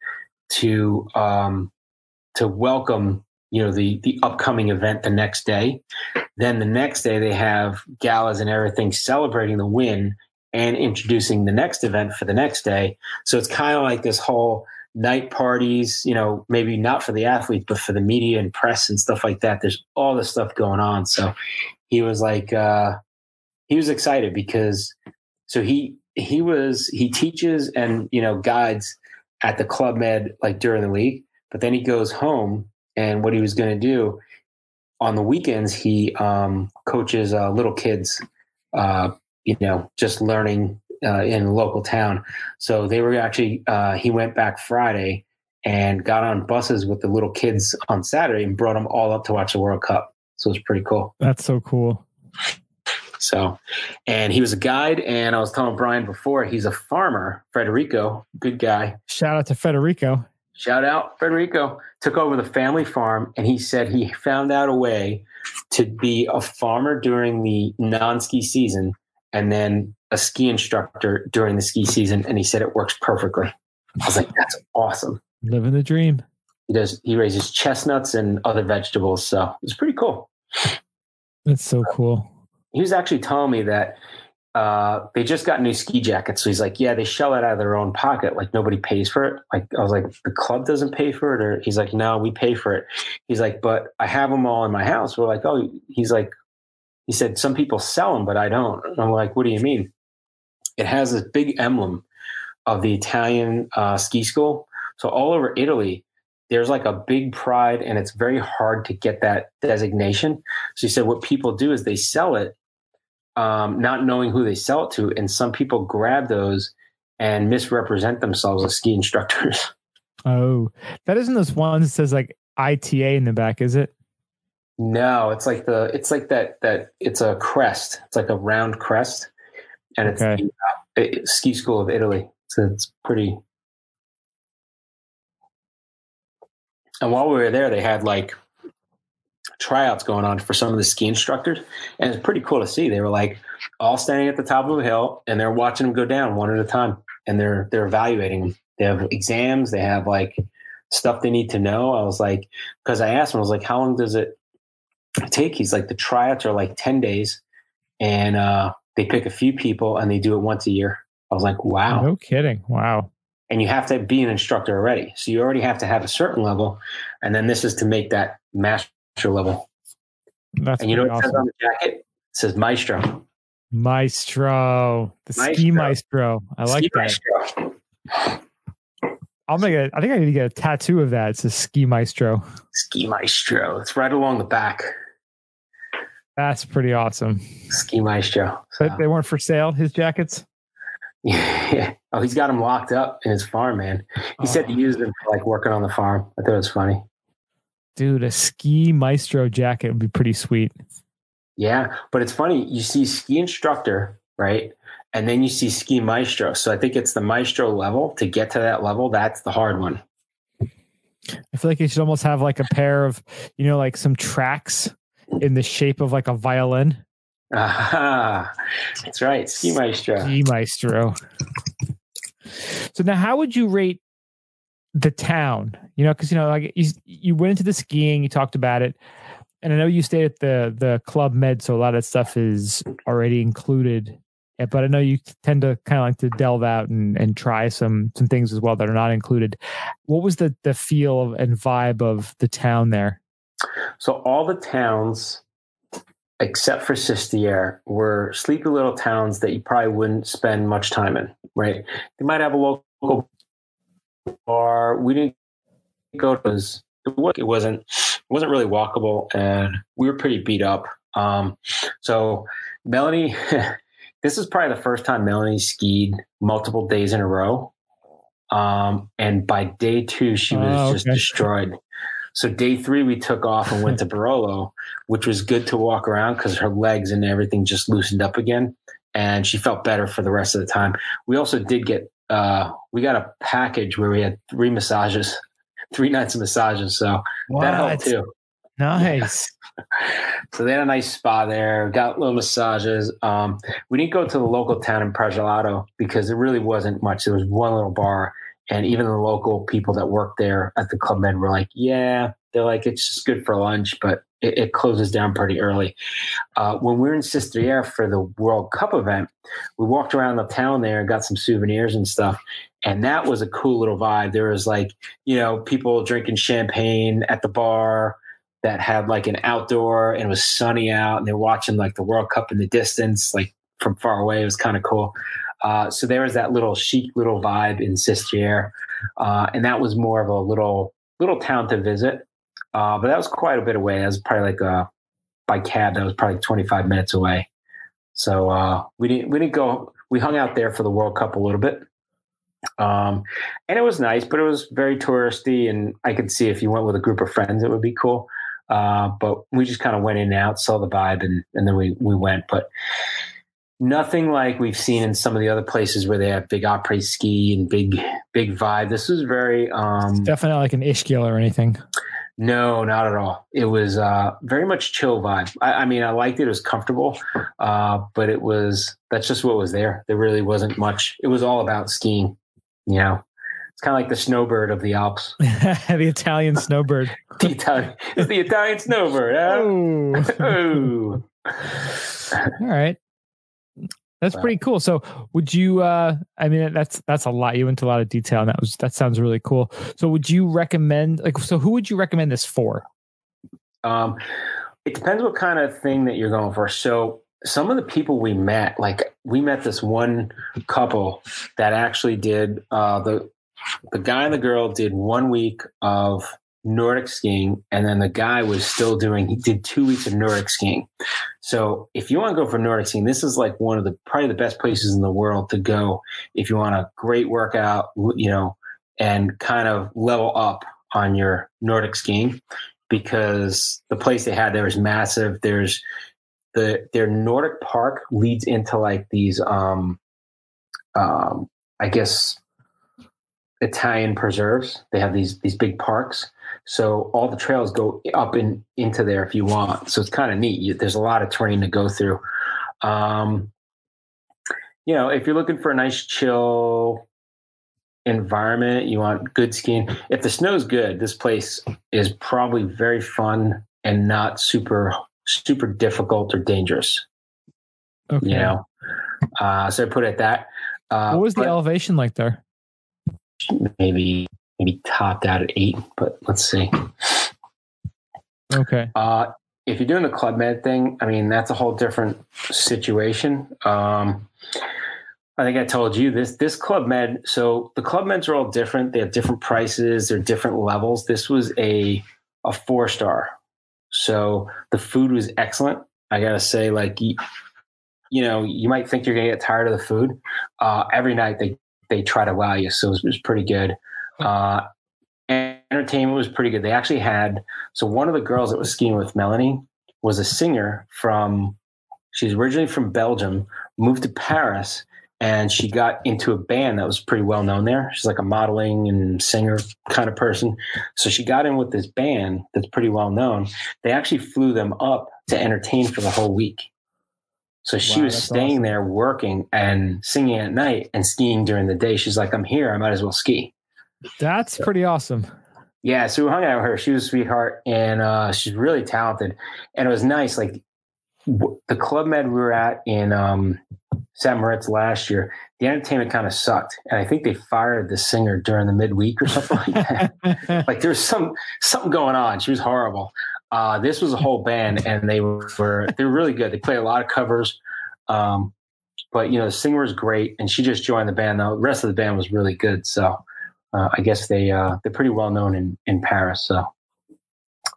to um, to welcome you know the the upcoming event the next day. Then the next day they have galas and everything celebrating the win and introducing the next event for the next day. So it's kind of like this whole night parties, you know, maybe not for the athletes, but for the media and press and stuff like that. There's all this stuff going on. So he was like, uh, he was excited because so he, he was, he teaches and, you know, guides at the Club Med like during the week, but then he goes home and what he was going to do on the weekends, he um, coaches uh, little kids, uh, you know, just learning uh, in a local town. So they were actually, uh, he went back Friday and got on buses with the little kids on Saturday and brought them all up to watch the World Cup. So it was pretty cool. That's so cool. So, and he was a guide. And I was telling Brian before, he's a farmer, Federico, good guy. Shout out to Federico. Shout out Federico. Took over the family farm and he said he found out a way to be a farmer during the non ski season and then a ski instructor during the ski season, and he said it works perfectly. I was like, that's awesome. Living the dream. He does. He raises chestnuts and other vegetables, so it's pretty cool. That's so cool. He was actually telling me that uh, they just got new ski jackets. So he's like, yeah, they shell it out of their own pocket. Like nobody pays for it. Like I was like, the club doesn't pay for it, or he's like, no, we pay for it. He's like, but I have them all in my house. We're like, oh, he's like, he said, some people sell them, but I don't. And I'm like, what do you mean? It has this big emblem of the Italian uh, ski school. So all over Italy, there's like a big pride, and it's very hard to get that designation. So he said what people do is they sell it, um, not knowing who they sell it to, and some people grab those and misrepresent themselves as ski instructors. [LAUGHS] Oh, that isn't this one that says like ITA in the back, is it? No, it's like the it's like that that it's a crest. It's like a round crest, and it's Okay. the uh, ski school of Italy. So it's pretty. And while we were there, they had like tryouts going on for some of the ski instructors, and it's pretty cool to see. They were like all standing at the top of a hill, and they're watching them go down one at a time, and they're they're evaluating them. They have exams. They have like stuff they need to know. I was like, because I asked him, I was like, how long does it take? He's like, the tryouts are like ten days, and uh, they pick a few people and they do it once a year. I was like, wow. No kidding. Wow. And you have to be an instructor already. So you already have to have a certain level. And then this is to make that master level. That's and you know what it says on the jacket? It says Maestro. Maestro, the ski Maestro. maestro. I like Ski that. Maestro. I'll make I think I need to get a tattoo of that. It says ski maestro. Ski Maestro. It's right along the back. That's pretty awesome. Ski Maestro. So, But they weren't for sale. His jackets. [LAUGHS] yeah. Oh, he's got them locked up in his farm, man. He said he Oh, used them for like working on the farm. I thought it was funny. dude, a ski maestro jacket would be pretty sweet. Yeah, but it's funny. You see ski instructor, right? And then you see ski maestro. So I think it's the maestro level. To get to that level, that's the hard one. I feel like you should almost have like a pair of, you know, like some tracks in the shape of like a violin. Ah, that's right. Ski maestro. Ski maestro. So now, how would you rate the town? You know, because you know, like you you went into the skiing, you talked about it, and I know you stayed at the the Club Med, so a lot of that stuff is already included. But I know you tend to kind of like to delve out and, and try some some things as well that are not included. What was the the feel of, and vibe of the town there? So all the towns, except for Sestriere, were sleepy little towns that you probably wouldn't spend much time in. Right? They might have a local bar. We didn't go to. It it wasn't it wasn't really walkable, and we were pretty beat up. Um, so Melanie, [LAUGHS] this is probably the first time Melanie skied multiple days in a row. Um, and by day two, she was Oh, just destroyed. So day three, we took off and went to [LAUGHS] Barolo, which was good to walk around because her legs and everything just loosened up again, and she felt better for the rest of the time. We also did get uh, we got a package where we had three massages, [LAUGHS] three nights of massages, so that helped too. Nice. [LAUGHS] So they had a nice spa there, got little massages. Um, we didn't go to the local town in Pragelato because there really wasn't much. There was one little bar, and even the local people that work there at the Club Med were like, "Yeah, they're like it's just good for lunch, but it, it closes down pretty early." Uh, when we were in Sestriere for the World Cup event, we walked around the town there and got some souvenirs and stuff, and that was a cool little vibe. There was like you know people drinking champagne at the bar that had like an outdoor and it was sunny out and they're watching like the World Cup in the distance, like from far away. It was kind of cool. Uh, so there was that little chic little vibe in Sestriere. Uh, and that was more of a little, little town to visit. Uh, but that was quite a bit away. That was probably like uh by cab, that was probably 25 minutes away. So uh, we didn't, we didn't go, we hung out there for the World Cup a little bit. Um, and it was nice, but it was very touristy. And I could see if you went with a group of friends, it would be cool. But we just kind of went in and out, saw the vibe, and, and then we, we went. But nothing like we've seen in some of the other places where they have big après ski and big big vibe. This was very um, Definitely like an Ischgl or anything. no, not at all. It was uh, very much chill vibe. I, I mean, I liked it. It was comfortable, uh, but it was that's just what was there. There really wasn't much. It was all about skiing. You know, it's kind of like the snowbird of the Alps. [LAUGHS] the Italian snowbird. [LAUGHS] The Italian, it's the Italian snowbird. Huh? Oh. [LAUGHS] oh. All right. That's pretty cool. So would you uh I mean that's that's a lot. You went into a lot of detail and that was that sounds really cool. So would you recommend like so who would you recommend this for? Um, it depends what kind of thing that you're going for. So some of the people we met, like we met this one couple that actually did uh, the the guy and the girl did one week of Nordic skiing, and then the guy was still doing. He did two weeks of Nordic skiing. So if you want to go for Nordic skiing, this is like one of the probably the best places in the world to go if you want a great workout, you know, and kind of level up on your Nordic skiing because the place they had there is massive. There's the their Nordic park leads into like these um um I guess Italian preserves. They have these these big parks. So all the trails go up in into there if you want. So it's kind of neat. You, there's a lot of terrain to go through. Um, you know, if you're looking for a nice chill environment, you want good skiing. If the snow's good, this place is probably very fun and not super super difficult or dangerous. Okay. You know, uh, so I put it that. Uh, what was the elevation like there? maybe maybe topped out at eight, but let's see. Okay. Uh, if you're doing the Club Med thing, I mean that's a whole different situation. Um, I think I told you this. This Club Med, so the Club Meds are all different. They have different prices. They're different levels. This was a a four star, so the food was excellent. I gotta say, like you, you know, you might think you're gonna get tired of the food. Uh, every night they they try to wow you, so it was, it was pretty good. Uh, entertainment was pretty good. They actually had so one of the girls that was skiing with Melanie was a singer from. She's originally from Belgium, moved to Paris, and she got into a band that was pretty well known there. She's like a modeling and singer kind of person. So she got in with this band that's pretty well known. They actually flew them up to entertain for the whole week. So she Wow, was staying awesome. there working and singing at night and skiing during the day. She's like, I'm here. I might as well ski. That's pretty awesome. Yeah, so we hung out with her. She was a sweetheart, and uh, she's really talented. And it was nice. Like w- the club med we were at in um, San Moritz last year, the entertainment kind of sucked, and I think they fired the singer during the midweek or something like that. [LAUGHS] like there was some something going on. She was horrible. Uh, this was a whole band, and they were they were really good. They played a lot of covers. Um, but you know, the singer was great, and she just joined the band. The rest of the band was really good. So uh, I guess they uh, they're pretty well known in in Paris. So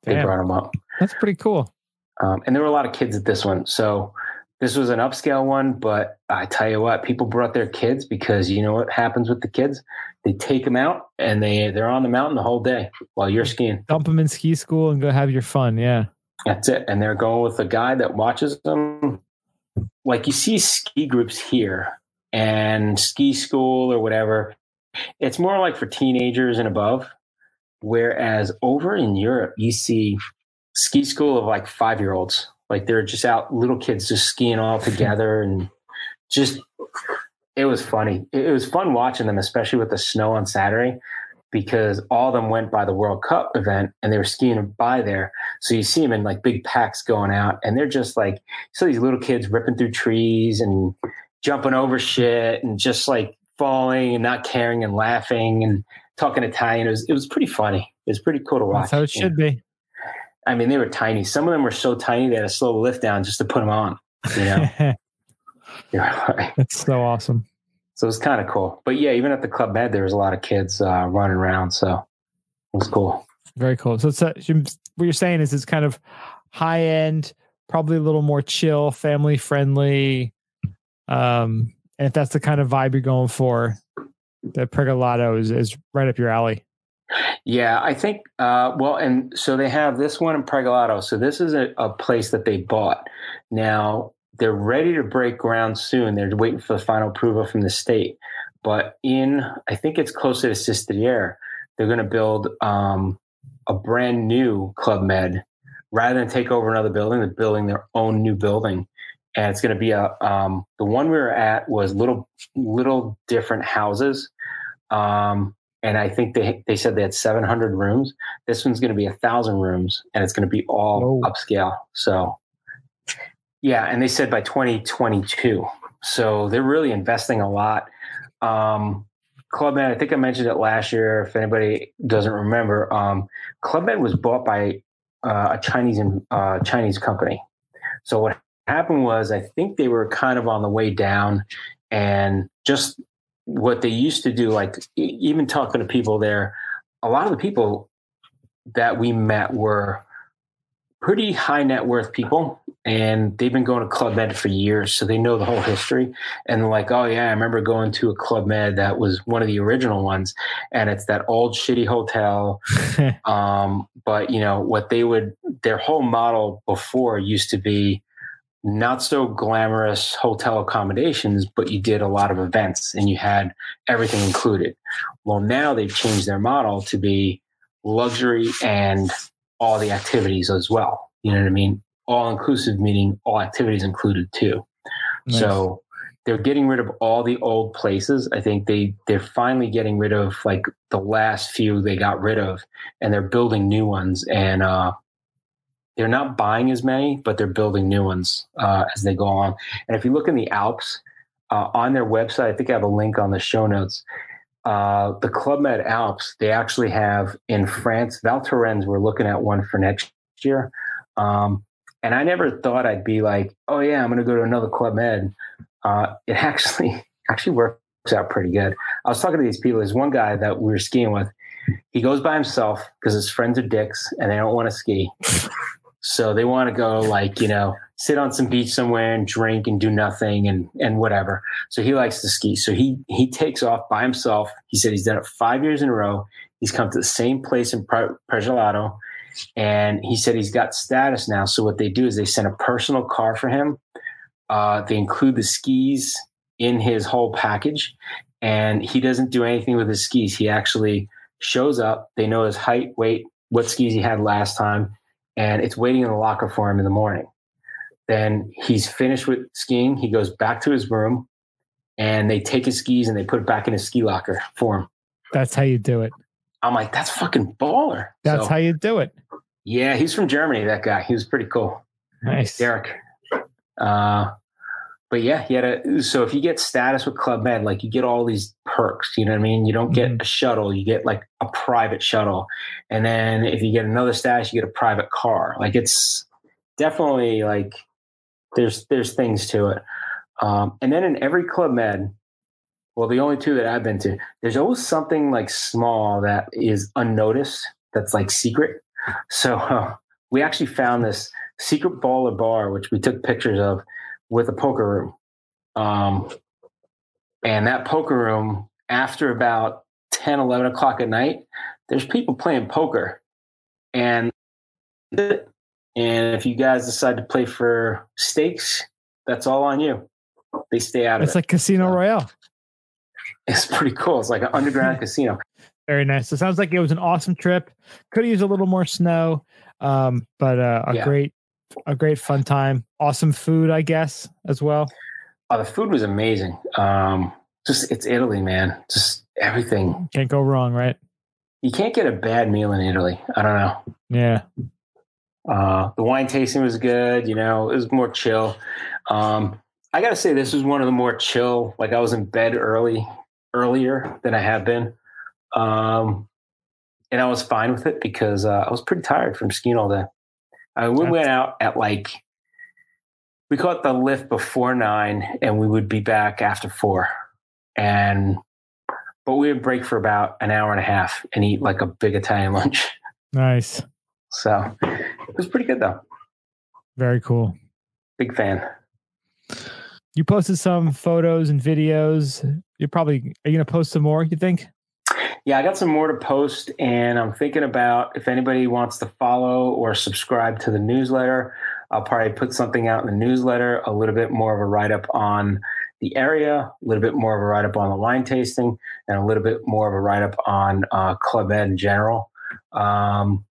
they Damn. brought them up, That's pretty cool. um, and there were a lot of kids at this one. So this was an upscale one, but I tell you what, people brought their kids because you know what happens with the kids? They take them out and they they're on the mountain the whole day while you're skiing. Dump them in ski school and go have your fun. Yeah. That's it. And they're going with a guy that watches them. Like you see ski groups here and ski school or whatever. It's more like for teenagers and above. Whereas over in Europe, you see ski school of like five year olds. Like they're just out, little kids just skiing all [LAUGHS] together and just, it was funny. It was fun watching them, especially with the snow on Saturday, because all of them went by the World Cup event and they were skiing by there. So you see them in like big packs going out, and they're just like so these little kids ripping through trees and jumping over shit and just like falling and not caring and laughing and talking Italian. It was it was pretty funny. It was pretty cool to watch. That's how it should be. I mean, they were tiny. Some of them were so tiny they had to slow lift down just to put them on. You know, [LAUGHS] They were [LAUGHS] like- That's so awesome. so it was kind of cool. But yeah, even at the club med, there was a lot of kids uh, running around, so it was cool. Very cool. So it's a, what you're saying is it's kind of high end, probably a little more chill, family friendly. Um, and if that's the kind of vibe you're going for, the Pragelato is, is right up your alley. Yeah, I think. Uh, well, and so they have this one in Pragelato. So this is a, a place that they bought. Now they're ready to break ground soon. They're waiting for the final approval from the state. But in, I think it's closer to Sestriere, they're going to build um, a brand new Club Med. Rather than take over another building, they're building their own new building. And it's going to be a um, the one we were at was little little different houses. Um, and I think they they said they had 700 rooms. This one's going to be a thousand rooms, and it's going to be all Whoa. upscale. So, yeah, and they said by 2022. So they're really investing a lot. Um, Club Med, I think I mentioned it last year. If anybody doesn't remember, um, Club Med was bought by uh, a Chinese uh, Chinese company. So what happened was I think they were kind of on the way down and just what they used to do, like even talking to people there, a lot of the people that we met were pretty high net worth people and they've been going to club med for years so they know the whole history. And they're like oh yeah i remember going to a club med that was one of the original ones and it's that old shitty hotel. [LAUGHS] Um, but you know what they would their whole model before used to be not so glamorous hotel accommodations but you did a lot of events and you had everything included well now they've changed their model to be luxury and all the activities as well you know what i mean all inclusive meaning all activities included too Nice. so they're getting rid of all the old places. I think they they're finally getting rid of like the last few they got rid of, and they're building new ones. And uh, they're not buying as many, but they're building new ones uh, as they go on. And if you look in the Alps uh, on their website, I think I have a link on the show notes. Uh, the Club Med Alps, they actually have in France, Val Thorens, we're looking at one for next year. Um, and I never thought I'd be like, oh yeah, I'm going to go to another Club Med. Uh, it [LAUGHS] actually actually works out pretty good. I was talking to these people. There's one guy that we were skiing with. He goes by himself because his friends are dicks and they don't want to ski. So they want to go like, you know, sit on some beach somewhere and drink and do nothing and and whatever. So he likes to ski. So he he takes off by himself. He said he's done it five years in a row. He's come to the same place in Pre- Pragelato. And he said he's got status now. So what they do is they send a personal car for him. Uh, they include the skis in his whole package. And he doesn't do anything with his skis. He actually shows up. They know his height, weight, what skis he had last time. And it's waiting in the locker for him in the morning. Then he's finished with skiing. He goes back to his room and they take his skis and they put it back in his ski locker for him. That's how you do it. I'm like, that's fucking baller. That's So, how you do it. yeah, he's from Germany, that guy. He was pretty cool. Nice. Derek. Uh, but yeah, he had a. So if you get status with Club Med, like you get all these perks. You know what I mean? You don't get Mhm. a shuttle. You get like a private shuttle, and then if you get another status, you get a private car. Like it's definitely like there's there's things to it. Um, and then in every Club Med, well, the only two that I've been to, there's always something like small that is unnoticed. That's like secret. So uh, [LAUGHS] we actually found this secret baller bar, which we took pictures of with a poker room. Um, and that poker room, after about 10, 11 o'clock at night, there's people playing poker. And and if you guys decide to play for stakes, that's all on you. They stay out of It's it. like Casino Royale. it's pretty cool. It's like an underground [LAUGHS] casino. Very nice. It sounds like it was an awesome trip. Could have used a little more snow, um, but uh, a Yeah. great, a great fun time. Awesome food, I guess, as well. Oh, the food was amazing. Um, just it's Italy, man. Just everything. Can't go wrong, right? You can't get a bad meal in Italy. I don't know. Yeah. Uh, the wine tasting was good. You know, it was more chill. Um, I got to say, this was one of the more chill. Like I was in bed early, earlier than I have been, um, and I was fine with it because uh, I was pretty tired from skiing all day. I we That's- went out at like we caught the lift before nine, and we would be back after four, and but we would break for about an hour and a half and eat like a big Italian [LAUGHS] lunch. Nice. So it was pretty good though. Very cool. Big fan. You posted some photos and videos. You're probably are you gonna post some more? You think? Yeah, I got some more to post, and I'm thinking about if anybody wants to follow or subscribe to the newsletter, I'll probably put something out in the newsletter, a little bit more of a write up on the area, a little bit more of a write up on the wine tasting, and a little bit more of a write up on uh, Club Med in general. Um,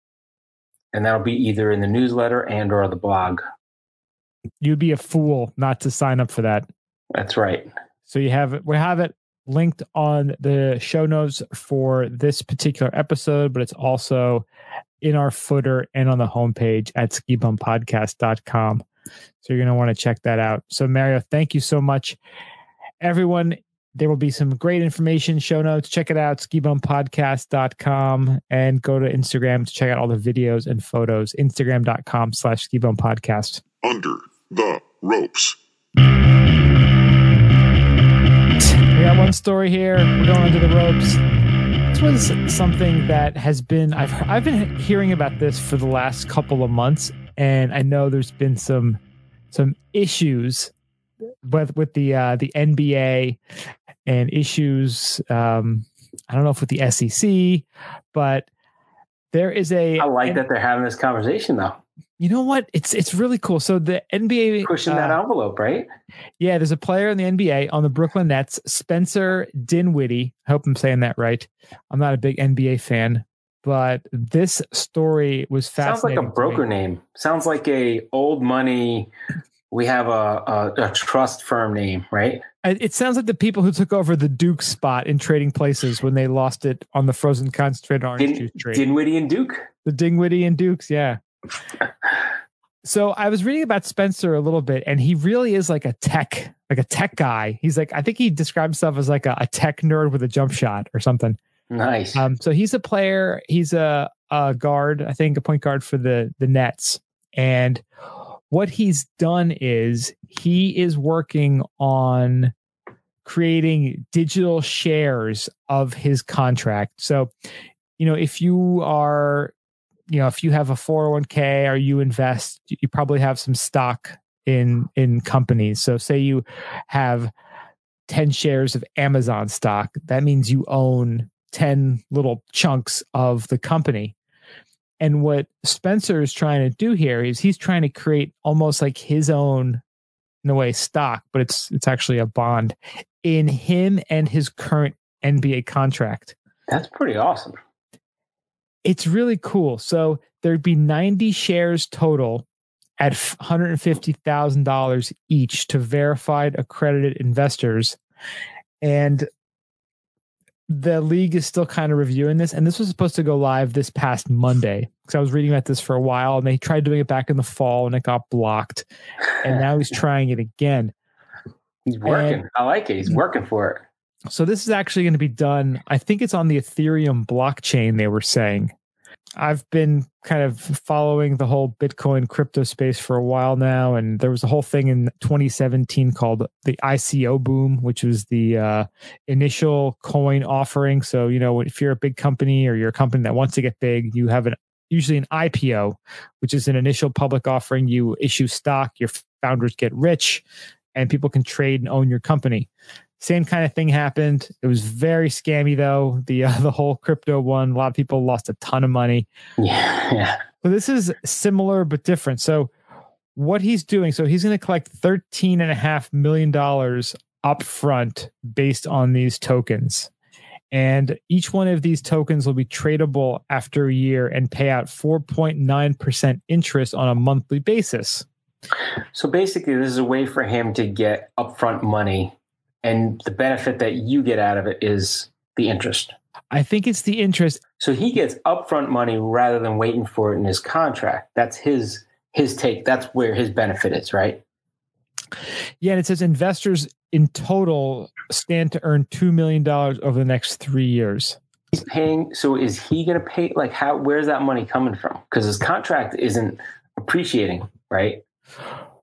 and that'll be either in the newsletter and or the blog. You'd be a fool not to sign up for that. That's right. So you have it. We have it linked on the show notes for this particular episode, but it's also in our footer and on the homepage at skibumpodcast.com. So you're going to want to check that out. So Mario, thank you so much. Everyone, there will be some great information, show notes. Check it out, skibumpodcast.com and go to Instagram to check out all the videos and photos. Instagram.com slash skibumpodcast. under the ropes. Got one story here. We're going under the ropes. This was something that has been I've I've been hearing about this for the last couple of months, and I know there's been some some issues with with the uh, the NBA and issues. Um, I don't know if with the SEC, but there is a I like that they're having this conversation though. You know what? It's it's really cool. So the NBA Pushing that uh, envelope, right? Yeah, there's a player in the NBA on the Brooklyn Nets, Spencer Dinwiddie. I hope I'm saying that right. I'm not a big NBA fan, but this story was fascinating. Sounds like a broker name. Sounds like a old money. We have a, a, a trust firm name, right? It it sounds like the people who took over the Duke spot in trading places when they lost it on the frozen concentrated orange Din, juice trade. Dinwiddie and Duke. the Dinwiddie and Dukes, yeah. [LAUGHS] So I was reading about Spencer a little bit, and he really is like a tech, like a tech guy. He's like, I think he describes himself as like a, a tech nerd with a jump shot or something. Nice. Um, so he's a player. He's a, a guard, I think, a point guard for the the Nets. And what he's done is he is working on creating digital shares of his contract. So, you know, if you are, you know, if you have a 401k or you invest, you probably have some stock in in companies. So say you have 10 shares of Amazon stock, that means you own 10 little chunks of the company. And what Spencer is trying to do here is he's trying to create almost like his own in a way stock, but it's it's actually a bond in him and his current NBA contract. That's pretty awesome. It's really cool. So there'd be 90 shares total at $150,000 each to verified accredited investors. And the league is still kind of reviewing this. And this was supposed to go live this past Monday because I was reading about this for a while and they tried doing it back in the fall and it got blocked. And now he's [LAUGHS] trying it again. He's working. I like it. He's working for it. So this is actually going to be done. I think it's on the Ethereum blockchain. They were saying. I've been kind of following the whole Bitcoin crypto space for a while now, and there was a whole thing in 2017 called the ICO boom, which was the uh, initial coin offering. So you know, if you're a big company or you're a company that wants to get big, you have an usually an IPO, which is an initial public offering. You issue stock, your founders get rich, and people can trade and own your company. Same kind of thing happened. It was very scammy though. The uh, [LAUGHS] the whole crypto one, a lot of people lost a ton of money. Yeah, yeah. So this is similar but different. So what he's doing, so he's going to collect thirteen and a half million dollars upfront based on these tokens. And each one of these tokens will be tradable after a year and pay out 4.9% interest on a monthly basis. So basically, this is a way for him to get upfront money, and the benefit that you get out of it is the interest. I think it's the interest. So he gets upfront money rather than waiting for it in his contract. That's his his take. That's where his benefit is, right? Yeah, and it says investors in total stand to earn $2 million over the next three years. He's paying. So is he going to pay? Like, how? Where's that money coming from? Because his contract isn't appreciating, right?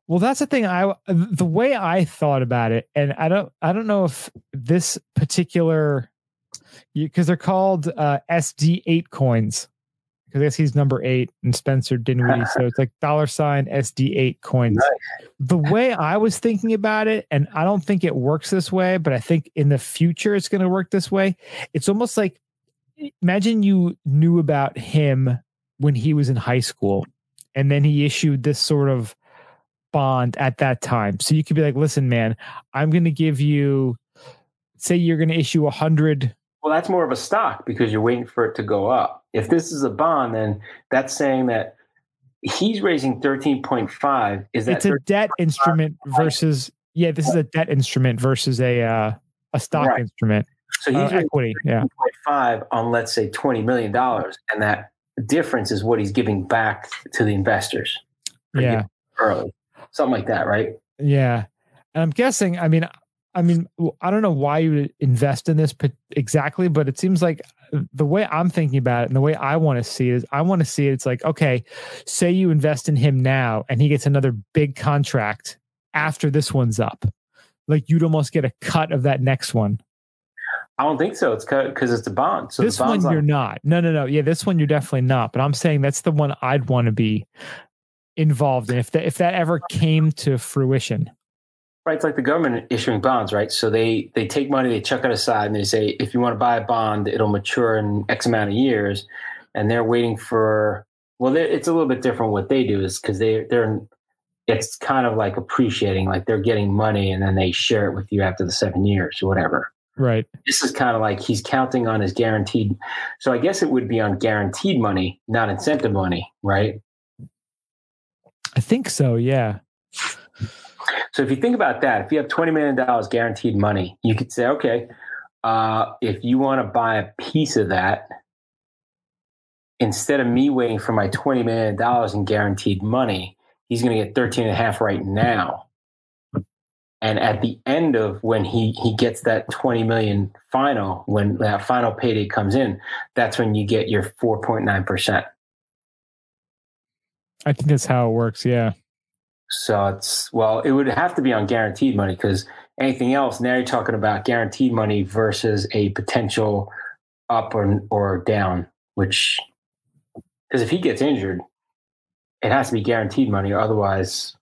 Well, that's the thing. I the way I thought about it, and I don't I don't know if this particular because they're called uh, SD8 coins. Because I guess he's number eight and Spencer Dinwiddie, so it's like dollar sign SD8 coins. Nice. The way I was thinking about it, and I don't think it works this way, but I think in the future it's going to work this way. It's almost like imagine you knew about him when he was in high school, and then he issued this sort of bond at that time. So you could be like, listen, man, I'm going to give you, say you're going to issue a hundred. Well, that's more of a stock because you're waiting for it to go up. If this is a bond, then that's saying that he's raising 13.5. Is that It's a debt instrument versus, yeah, this is a debt instrument versus a, uh, a stock Right. instrument, so he's uh, equity. Yeah. 13.5 on let's say 20 million dollars, and that difference is what he's giving back to the investors Yeah. early, something like that, right? Yeah. And I'm guessing, I mean, I mean, I don't know why you would invest in this exactly, but it seems like uh, the way I'm thinking about it and the way I want to see it is I want to see it. It's like, okay, say you invest in him now and he gets another big contract after this one's up. Like you'd almost get a cut of that next one. I don't think so. It's because it's a bond. So this one you're not. No, no, no. Yeah, this one you're definitely not. But I'm saying that's the one I'd want to be involved in if that if that ever came to fruition. Right, it's like the government issuing bonds, right? So they they take money, they chuck it aside, and they say, if you want to buy a bond, it'll mature in X amount of years, and they're waiting for. Well, it's a little bit different. What they do is because they they're it's kind of like appreciating, like they're getting money, and then they share it with you after the seven years or whatever. Right. This is kind of like he's counting on his guaranteed. So I guess it would be on guaranteed money, not incentive money, right? I think so. Yeah. So if you think about that, if you have $20 million guaranteed money, you could say, okay, uh, if you want to buy a piece of that, instead of me waiting for my $20 million in guaranteed money, he's going to get 13 and a half right now. And at the end of when he, he gets that 20 million final, when that final payday comes in, that's when you get your 4.9%. I think that's how it works. Yeah. So it's well, it would have to be on guaranteed money because anything else now you're talking about guaranteed money versus a potential up or or down. Which because if he gets injured, it has to be guaranteed money, or otherwise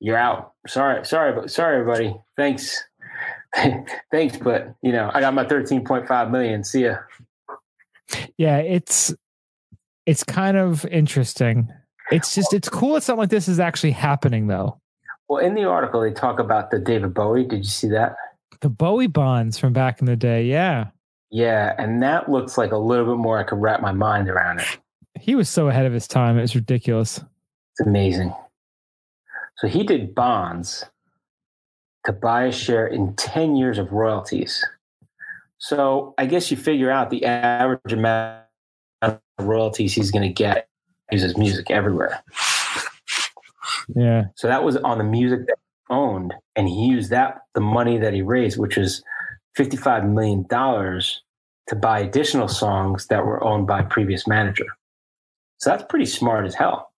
you're out. Sorry, sorry, sorry, everybody. Thanks, [LAUGHS] thanks, but you know I got my thirteen point five million. See ya. Yeah, it's it's kind of interesting it's just it's cool that something like this is actually happening though. Well, in the article they talk about the David Bowie. Did you see that? The Bowie bonds from back in the day, yeah. Yeah, and that looks like a little bit more I could wrap my mind around it. He was so ahead of his time, it was ridiculous. It's amazing. So he did bonds to buy a share in 10 years of royalties. So I guess you figure out the average amount of royalties he's going to get uses music everywhere. Yeah. So that was on the music that he owned, and he used that the money that he raised, which was fifty-five million dollars, to buy additional songs that were owned by previous manager. So that's pretty smart as hell.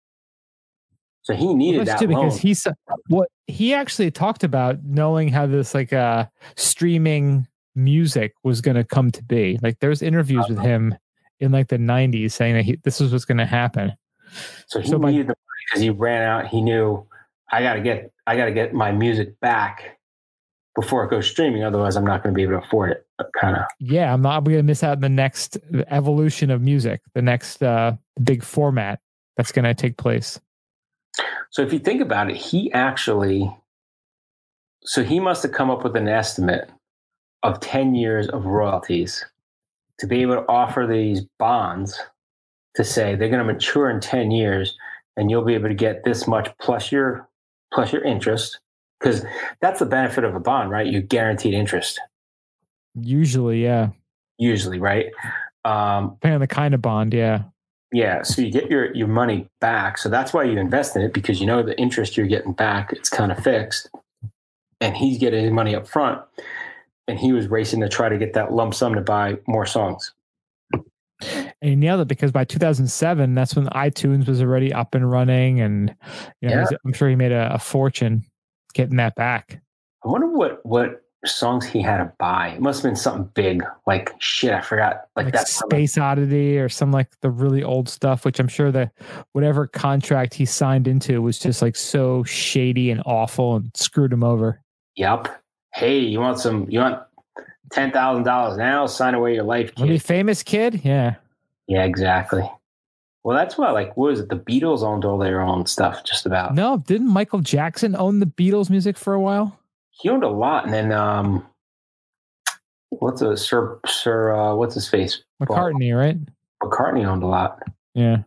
So he needed well, that too, because he's what he actually talked about knowing how this like uh streaming music was going to come to be. Like there's interviews uh-huh. with him in like the 90s saying that he, this is what's going to happen. So he so needed the money because he ran out. He knew I got to get I got to get my music back before it goes streaming. Otherwise, I'm not going to be able to afford it. Kind of. Yeah, I'm not going to miss out on the next evolution of music, the next uh, big format that's going to take place. So if you think about it, he actually, so he must have come up with an estimate of 10 years of royalties to be able to offer these bonds to say they're going to mature in 10 years and you'll be able to get this much plus your plus your interest because that's the benefit of a bond right? You guaranteed interest. Usually yeah. Usually right? Um depending on the kind of bond yeah. Yeah so you get your your money back. So that's why you invest in it because you know the interest you're getting back it's kind of fixed. And he's getting his money up front and he was racing to try to get that lump sum to buy more songs. And he nailed it because by 2007, that's when iTunes was already up and running, and you know, yeah. I'm sure he made a, a, fortune getting that back. I wonder what what songs he had to buy. It must have been something big, like shit. I forgot, like, like that Space Oddity or some like the really old stuff. Which I'm sure that whatever contract he signed into was just like so shady and awful and screwed him over. Yep hey, you want some, you want ten thousand dollars now? Sign away your life. Kid. Be famous kid? Yeah. Yeah, exactly. Well, that's what like, what was it? The Beatles owned all their own stuff, just about. No, didn't Michael Jackson own the Beatles music for a while? He owned a lot, and then um, what's a Sir Sir uh, what's his face? McCartney, well, right? McCartney owned a lot. Yeah.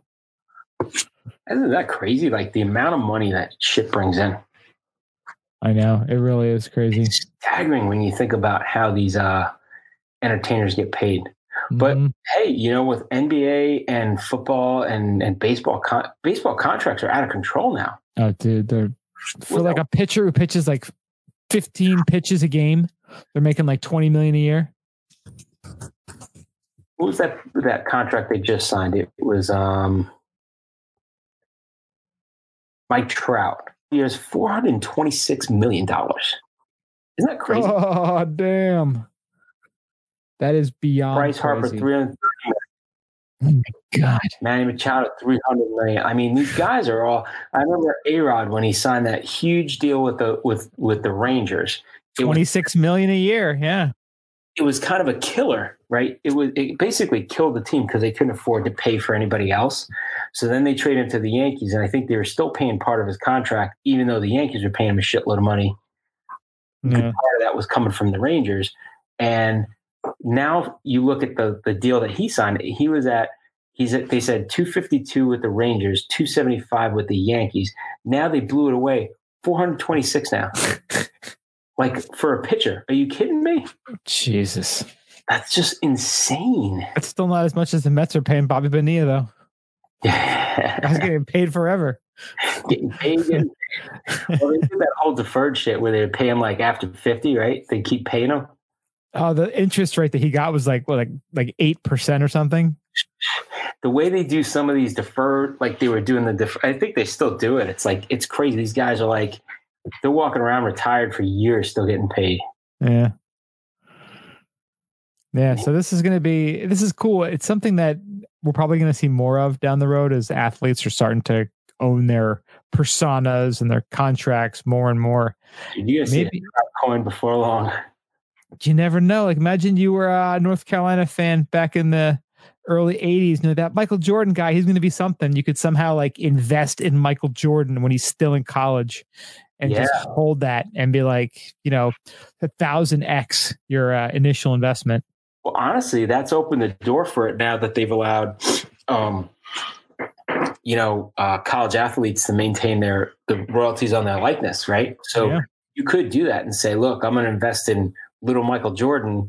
Isn't that crazy? Like the amount of money that shit brings in. I know it really is crazy. It's staggering when you think about how these uh, entertainers get paid. But mm-hmm. hey, you know, with NBA and football and and baseball, con- baseball contracts are out of control now. Oh, dude, they're for like a pitcher who pitches like 15 pitches a game, they're making like 20 million a year. What was that that contract they just signed? It was um Mike Trout years, four hundred and twenty-six million dollars. Isn't that crazy? Oh damn. That is beyond Bryce Harper, three hundred. Oh, God. Manny Machado, three hundred million. I mean, these guys are all. I remember A Rod when he signed that huge deal with the with with the Rangers. Was 26 million a year. Yeah. It was kind of a killer, right? It was it basically killed the team because they couldn't afford to pay for anybody else. So then they traded him to the Yankees, and I think they were still paying part of his contract, even though the Yankees were paying him a shitload of money. Yeah. Part of that was coming from the Rangers, and now you look at the the deal that he signed. He was at he's at they said two fifty two with the Rangers, two seventy five with the Yankees. Now they blew it away, four hundred twenty six now. [LAUGHS] like for a pitcher, are you kidding me? Jesus. That's just insane. That's still not as much as the Mets are paying Bobby Bonilla, though. Yeah. I was getting paid forever. Getting paid. well, they did that whole deferred shit where they would pay him like after 50, right? They keep paying him. Oh, the interest rate that he got was like what, like like eight percent or something. The way they do some of these deferred, like they were doing the defer, I think they still do it. It's like, it's crazy. These guys are like, they're walking around retired for years, still getting paid. Yeah. Yeah. So this is going to be, this is cool. It's something that we're probably going to see more of down the road as athletes are starting to own their personas and their contracts more and more. Dude, you guys see Maybe that coin before long. you never know. Like imagine you were a North Carolina fan back in the early 80s, you know, that Michael Jordan guy, he's going to be something. You could somehow like invest in Michael Jordan when he's still in college and just hold that and be like, you know, a thousand X your uh, initial investment. Well, honestly, that's opened the door for it now that they've allowed, um, you know, uh, college athletes to maintain their the royalties on their likeness, right? So Yeah. you could do that and say, look, I'm going to invest in little Michael Jordan,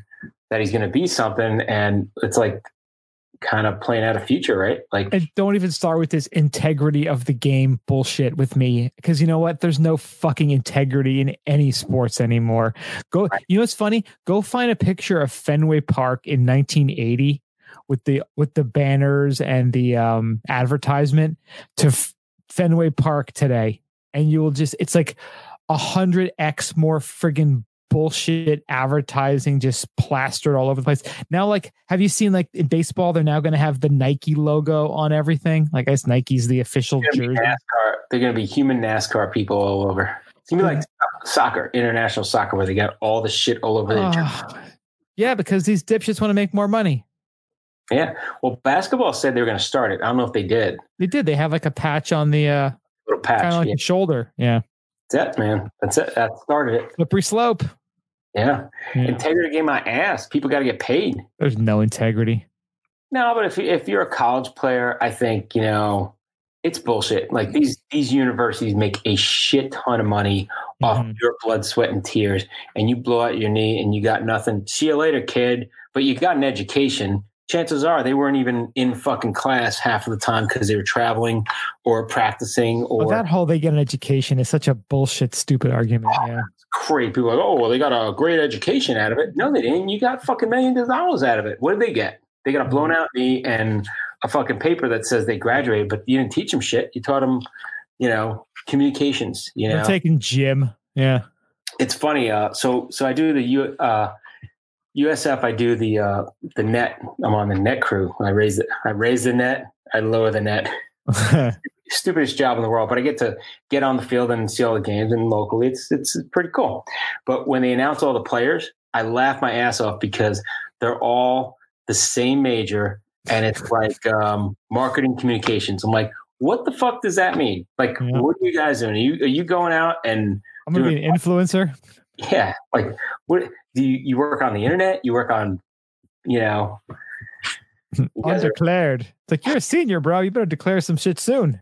that he's going to be something, and it's like kind of playing out a future, right? Like, And don't even start with this integrity of the game bullshit with me. Cause you know what? There's no fucking integrity in any sports anymore. Go, you know what's funny? Go find a picture of Fenway Park in 1980 with the, with the banners and the um, advertisement to F- Fenway Park today. And you will just, it's like a hundred X more friggin' bullshit advertising just plastered all over the place. Now, like, have you seen like in baseball, they're now going to have the Nike logo on everything? Like, I guess Nike's the official jersey. NASCAR. They're going to be human NASCAR people all over. It's going to be like soccer, international soccer, where they got all the shit all over their Oh, yeah, because these dipshits want to make more money. Yeah. Well, basketball said they were going to start it. I don't know if they did. They did. They have like a patch on the uh, Little patch. kind of like yeah. the shoulder. Yeah, That's it, man. That's it. That started it. slippery slope. Yeah. Yeah. Integrity game my ass. People got to get paid. There's no integrity. No, but if if you're a college player, I think you know it's bullshit. Like these these universities make a shit ton of money off Mhm. your blood, sweat, and tears, and you blow out your knee and you got nothing. See you later, kid. But you got an education. Chances are they weren't even in fucking class half of the time because they were traveling or practicing or Well, that whole they get an education is such a bullshit, stupid argument. Yeah. Great. People are like, oh, well, they got a great education out of it. No, they didn't. You got fucking millions of dollars out of it. What did they get? They got a blown out knee and a fucking paper that says they graduated, but you didn't teach them shit. You taught them, you know, communications. You know, They're taking gym. Yeah. it's funny. Uh, so so I do the U, uh, USF. I do the uh, the net. I'm on the net crew. I raise it. I raise the net. I lower the net. [LAUGHS] [LAUGHS] stupidest job in the world, but I get to get on the field and see all the games and locally it's it's pretty cool. But when they announce all the players, I laugh my ass off because they're all the same major and it's like um, marketing communications. I'm like, what the fuck does that mean? Like, Yeah. what are you guys doing? Are you are you going out and I'm gonna be an influencer. yeah, like what do you you work on the internet? You work on, you know, [LAUGHS] guys are- Undeclared. It's like you're a senior, bro. You better declare some shit soon.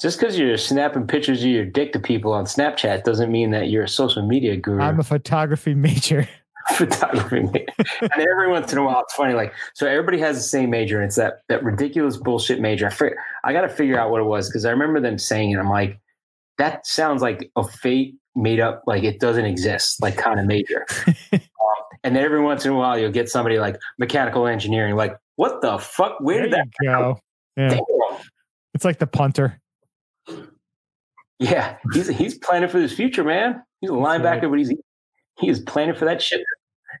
just because you're snapping pictures of your dick to people on Snapchat doesn't mean that you're a social media guru. I'm a photography major. [LAUGHS] photography major. and every once in a while, it's funny. Like, so everybody has the same major, and it's that that ridiculous bullshit major. I, fig- I got to figure out what it was because I remember them saying it. I'm like, that sounds like a fake made up, like it doesn't exist, like kind of major. [LAUGHS] um, and then every once in a while, you'll get somebody like mechanical engineering, like, what the fuck? Where did that go. Yeah. It's like the punter. Yeah, he's he's planning for his future, man. He's a linebacker, right. but he's he is planning for that shit.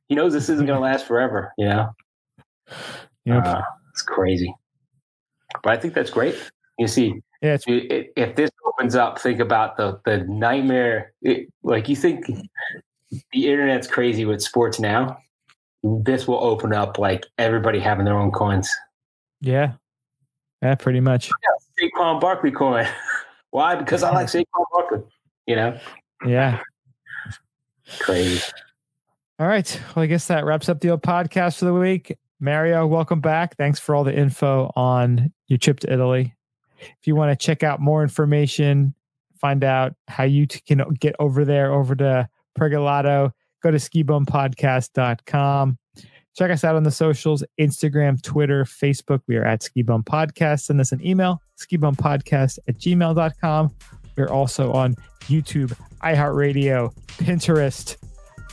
He knows this isn't going to last forever. You know. Yep. Uh, it's crazy, but I think that's great. You see, yeah, if this opens up, think about the the nightmare. It, like you think the internet's crazy with sports now. This will open up like everybody having their own coins. Yeah, yeah, pretty much. Yeah, Saquon Barkley coin. [LAUGHS] Why? Because I like [LAUGHS] Saquon Barkley. You know. Yeah. Crazy. All right. Well, I guess that wraps up the old podcast for the week. Mario, welcome back. Thanks for all the info on your trip to Italy. If you want to check out more information, find out how you t- can get over there, over to Pragelato, go to skibumpodcast.com. Check us out on the socials Instagram, Twitter, Facebook. We are at Ski Bum Podcast. Send us an email, skibumpodcast at gmail.com. We're also on YouTube, iHeartRadio, Pinterest,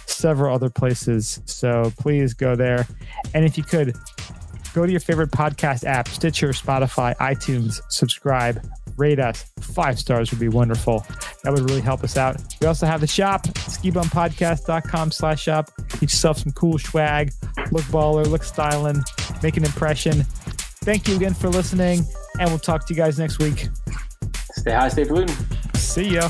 several other places. So please go there. And if you could, go to your favorite podcast app, Stitcher, Spotify, iTunes, subscribe, rate us. Five stars would be wonderful. That would really help us out. We also have the shop, skibumpodcast.com slash shop. Get yourself some cool swag. Look baller, look styling, make an impression. Thank you again for listening, and we'll talk to you guys next week. Stay high, stay polluting. See ya.